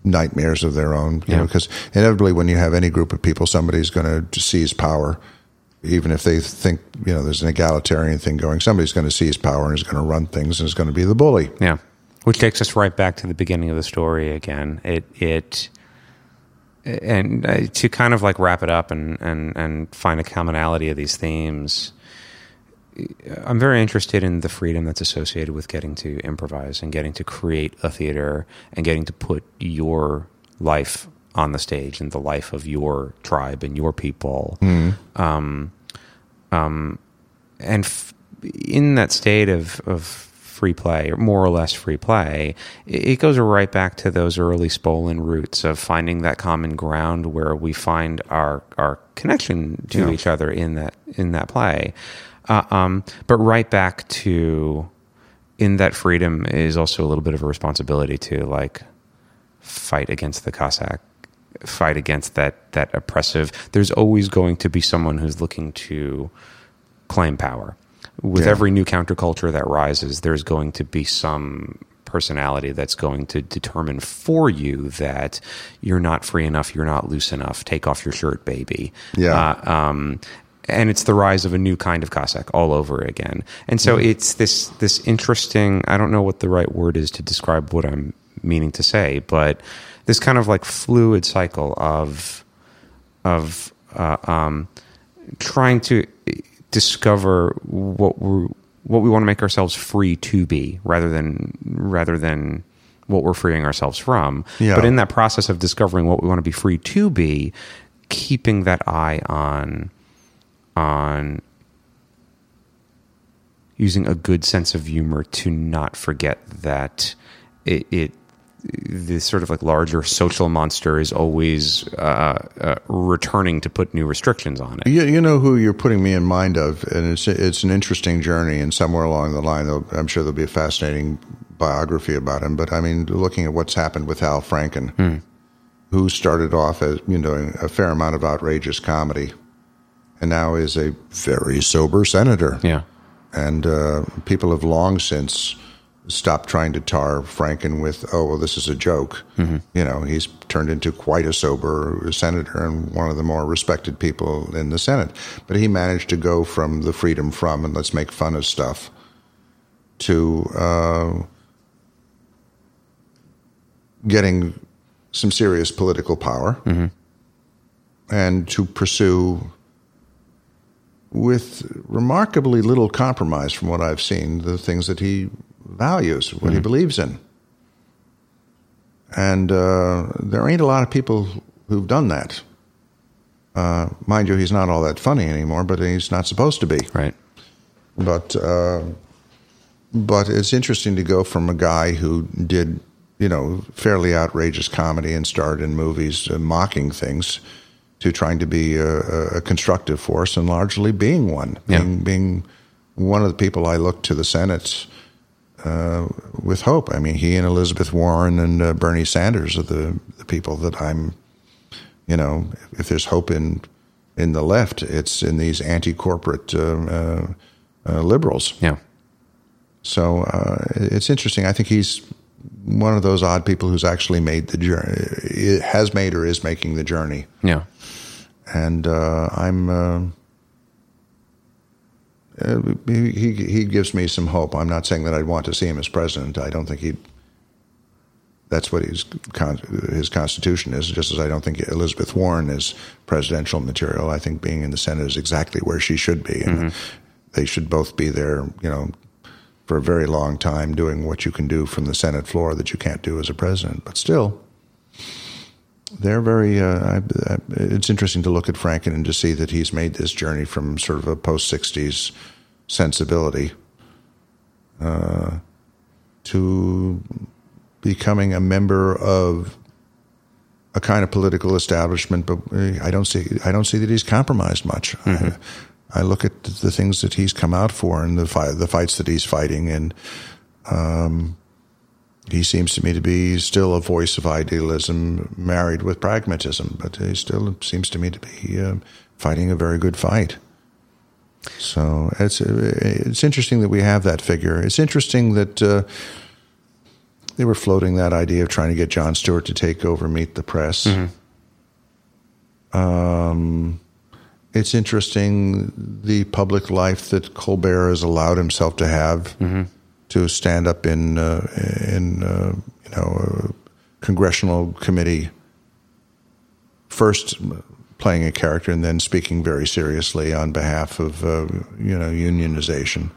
nightmares of their own. You Yeah. know, because inevitably, when you have any group of people, somebody's going to seize power. Even if they think you know there's an egalitarian thing going, somebody's going to seize power and is going to run things and is going to be the bully. Yeah. Which takes us right back to the beginning of the story again. It it and uh, to kind of like wrap it up and and and find a commonality of these themes. I'm very interested in the freedom that's associated with getting to improvise and getting to create a theater and getting to put your life on the stage and the life of your tribe and your people. Um, um, and f- in that state of, of free play, or more or less free play, it, it goes right back to those early Spolin roots of finding that common ground where we find our our connection to Yeah. each other in that in that play. Uh, um, but right back to in that freedom is also a little bit of a responsibility to like fight against the Cossack, fight against that that oppressive. There's always going to be someone who's looking to claim power. With Yeah. every new counterculture that rises, there's going to be some personality that's going to determine for you that you're not free enough, you're not loose enough. Take off your shirt, baby. Yeah. Uh, um, and it's the rise of a new kind of Cossack all over again. And so it's this this interesting. I don't know what the right word is to describe what I'm meaning to say, but this kind of like fluid cycle of of uh, um, trying to discover what we're what we want to make ourselves free to be rather than rather than what we're freeing ourselves from. Yeah. But in that process of discovering what we want to be free to be, keeping that eye on on using a good sense of humor to not forget that it, it this sort of like larger social monster is always uh, uh, returning to put new restrictions on it. You, you know who you're putting me in mind of, and it's it's an interesting journey. And somewhere along the line, I'm sure there'll be a fascinating biography about him. But I mean, looking at what's happened with Al Franken, who started off as you know a fair amount of outrageous comedy, and now is a very sober senator. Yeah, and uh, people have long since stopped trying to tar Franken with, oh, well, this is a joke. You know, he's turned into quite a sober senator and one of the more respected people in the Senate. But he managed to go from the freedom from and let's make fun of stuff to uh, getting some serious political power and to pursue with remarkably little compromise from what I've seen, the things that he values, what he believes in. And uh, there ain't a lot of people who've done that. Uh, mind you, he's not all that funny anymore, but he's not supposed to be. right. But uh, but it's interesting to go from a guy who did you know fairly outrageous comedy and starred in movies uh, mocking things to trying to be a, a constructive force and largely being one, Yeah. being being one of the people I look to the Senate uh, with hope. I mean, he and Elizabeth Warren and uh, Bernie Sanders are the, the people that I'm, you know, if there's hope in in the left, it's in these anti-corporate uh, uh, uh, liberals. Yeah. So uh, it's interesting. I think he's one of those odd people who's actually made the journey, has made or is making the journey, Yeah. and uh, I'm. Uh, uh, he he he gives me some hope. I'm not saying that I'd want to see him as president. I don't think he. That's what his con- his constitution is. Just as I don't think Elizabeth Warren is presidential material. I think being in the Senate is exactly where she should be, and they should both be there. You know, for a very long time, doing what you can do from the Senate floor that you can't do as a president. But still, they're very. Uh, I, I, it's interesting to look at Franken and to see that he's made this journey from sort of a post '60s sensibility uh, to becoming a member of a kind of political establishment. But I don't see. I don't see that he's compromised much. I, I look at the things that he's come out for and the fight, the fights that he's fighting, and he seems to me to be still a voice of idealism married with pragmatism, but he still seems to me to be uh, fighting a very good fight. So it's it's interesting that we have that figure. It's interesting that uh, they were floating that idea of trying to get Jon Stewart to take over Meet the Press. Um, it's interesting the public life that Colbert has allowed himself to have to stand up in uh, in uh, you know a congressional committee first playing a character and then speaking very seriously on behalf of uh, you know unionization.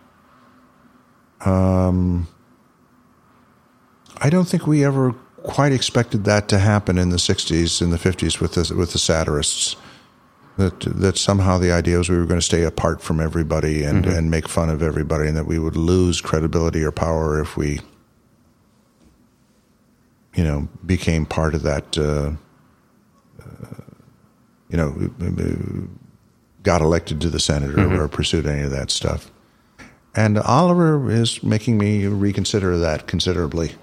Um, I don't think we ever quite expected that to happen in the '60s and the '50s with the with the satirists that that somehow the idea was we were going to stay apart from everybody and, and make fun of everybody, and that we would lose credibility or power if we, you know, became part of that. Uh, uh, you know, got elected to the Senate or, or pursued any of that stuff. And Oliver is making me reconsider that considerably.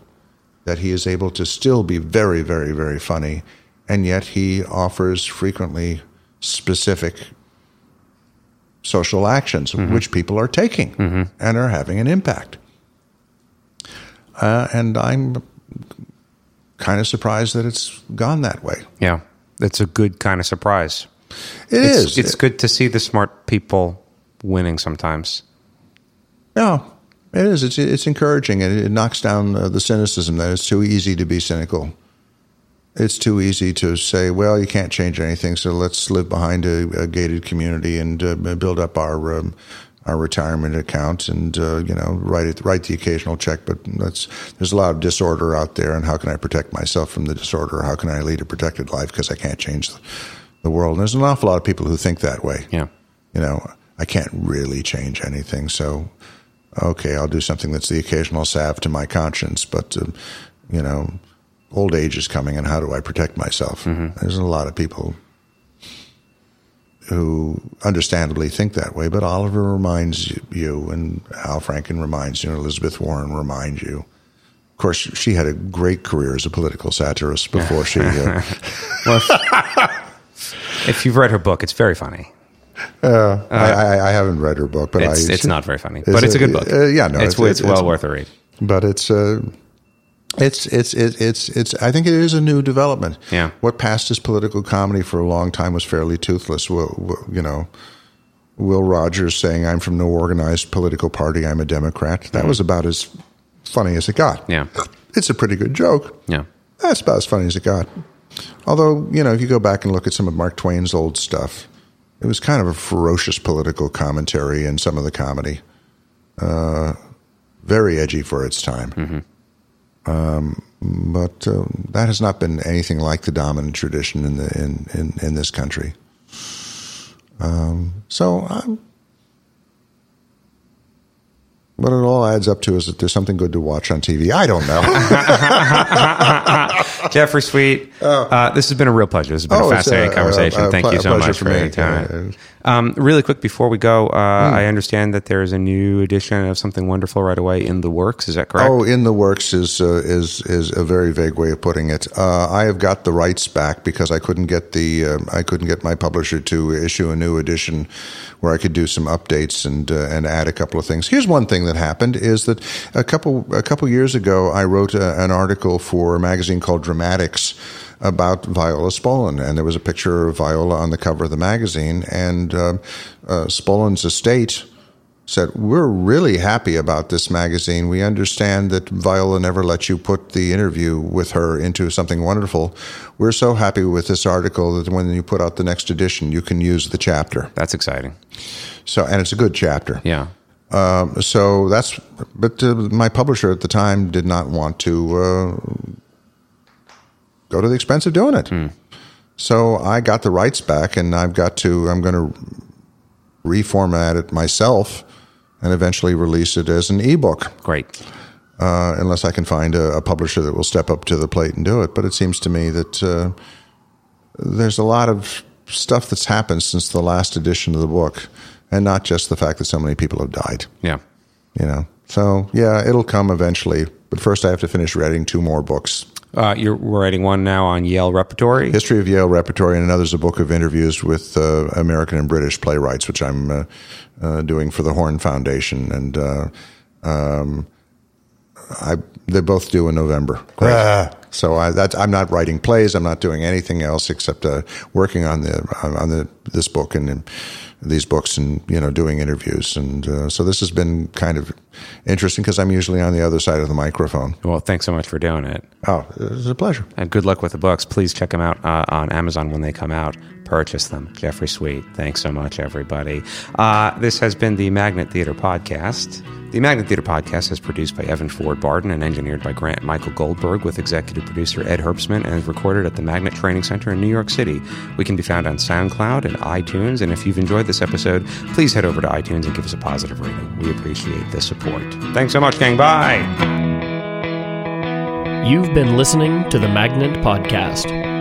That he is able to still be very, very, very funny, and yet he offers frequently specific social actions which people are taking and are having an impact. Uh, and I'm kind of surprised that it's gone that way. Yeah. It's a good kind of surprise. It it's, is. It's good to see the smart people winning sometimes. No, it is. It's it's encouraging. It, it knocks down the cynicism that it's too easy to be cynical. It's too easy to say, well, you can't change anything, so let's live behind a, a gated community and uh, build up our um, our retirement account and uh, you know write it, write the occasional check. But that's there's a lot of disorder out there, and how can I protect myself from the disorder? How can I lead a protected life because I can't change the, the world? And there's an awful lot of people who think that way. Yeah. You know, I can't really change anything, so okay, I'll do something that's the occasional salve to my conscience. But uh, you know, old age is coming, and how do I protect myself? There's a lot of people who understandably think that way, but Oliver reminds you, and Al Franken reminds you, and Elizabeth Warren reminds you. Of course, she had a great career as a political satirist before she. Uh, If you've read her book, it's very funny. I, I, I haven't read her book, but It's, I, it's not very funny, but it's a good book. uh, yeah, no, it's, it's- it's, it's- well worth a read. but it's uh, it's it's it's it's it's. I think it is a new development. Yeah. What passed as political comedy for a long time was fairly toothless. Will, will- you know, Will Rogers saying, "I'm from no organized political party. I'm a Democrat." That was about as funny as it got. Mm-hmm. Yeah. It's a pretty good joke. Yeah. That's about as funny as it got. Although, you know, if you go back and look at some of Mark Twain's old stuff, it was kind of a ferocious political commentary in some of the comedy. Uh, very edgy for its time. Um, but uh, that has not been anything like the dominant tradition in, the, in, in, in this country. Um, so I'm. What it all adds up to is that there's something good to watch on TV. I don't know. Jeffrey Sweet, uh, this has been a real pleasure. This has been Oh, a fascinating uh, conversation. uh, Thank ple- you so much for for your time. Yeah. Um, really quick before we go, uh, Hmm. I understand that there is a new edition of something wonderful right away in the works. Is that correct? Oh, in the works is uh, is is a very vague way of putting it. Uh, I have got the rights back because I couldn't get the uh, I couldn't get my publisher to issue a new edition where I could do some updates and uh, and add a couple of things. Here's one thing that happened is that a couple a couple years ago I wrote a, an article for a magazine called Dramatics about Viola Spolin, and there was a picture of Viola on the cover of the magazine, and uh, uh, Spolin's estate said, We're really happy about this magazine. We understand that Viola never let you put the interview with her into something wonderful. We're so happy with this article that when you put out the next edition, you can use the chapter. That's exciting. So, and it's a good chapter. Yeah. Um, so that's, but uh, my publisher at the time did not want to uh, go to the expense of doing it. So I got the rights back, and I've got to. I'm going to reformat it myself, and eventually release it as an ebook, Great. uh, unless I can find a, a publisher that will step up to the plate and do it. But it seems to me that uh, there's a lot of stuff that's happened since the last edition of the book, and not just the fact that so many people have died Yeah. you know. So yeah, it'll come eventually. But first, I have to finish writing two more books: Uh, you're writing one now on Yale Repertory. History of Yale Repertory, and another's a book of interviews with uh, American and British playwrights, which I'm uh, uh, doing for the Horn Foundation, and uh, um, I they both due in November. So I, that's, I'm not writing plays. I'm not doing anything else except uh, working on the on the this book and. These books and you know doing interviews and uh, so this has been kind of interesting because I'm usually on the other side of the microphone. Well, thanks so much for doing it. Oh, it's a pleasure. And good luck with the books. Please check them out uh, on Amazon when they come out. Purchase them. Jeffrey Sweet. Thanks so much, everybody. Uh, this has been the Magnet Theater Podcast. The Magnet Theater Podcast is produced by Evan Ford Barden and engineered by Grant Michael Goldberg with executive producer Ed Herbstman and recorded at the Magnet Training Center in New York City. We can be found on SoundCloud and iTunes. And if you've enjoyed this episode, please head over to iTunes and give us a positive rating. We appreciate the support. Thanks so much, gang. Bye. You've been listening to the Magnet Podcast.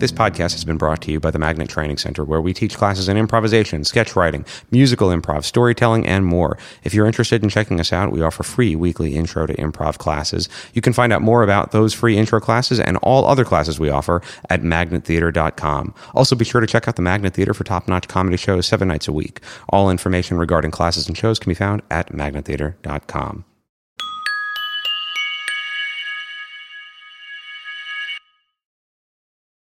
This podcast has been brought to you by the Magnet Training Center, where we teach classes in improvisation, sketch writing, musical improv, storytelling, and more. If you're interested in checking us out, we offer free weekly intro to improv classes. You can find out more about those free intro classes and all other classes we offer at magnettheater.com. Also, be sure to check out the Magnet Theater for top notch comedy shows seven nights a week. All information regarding classes and shows can be found at magnettheater.com.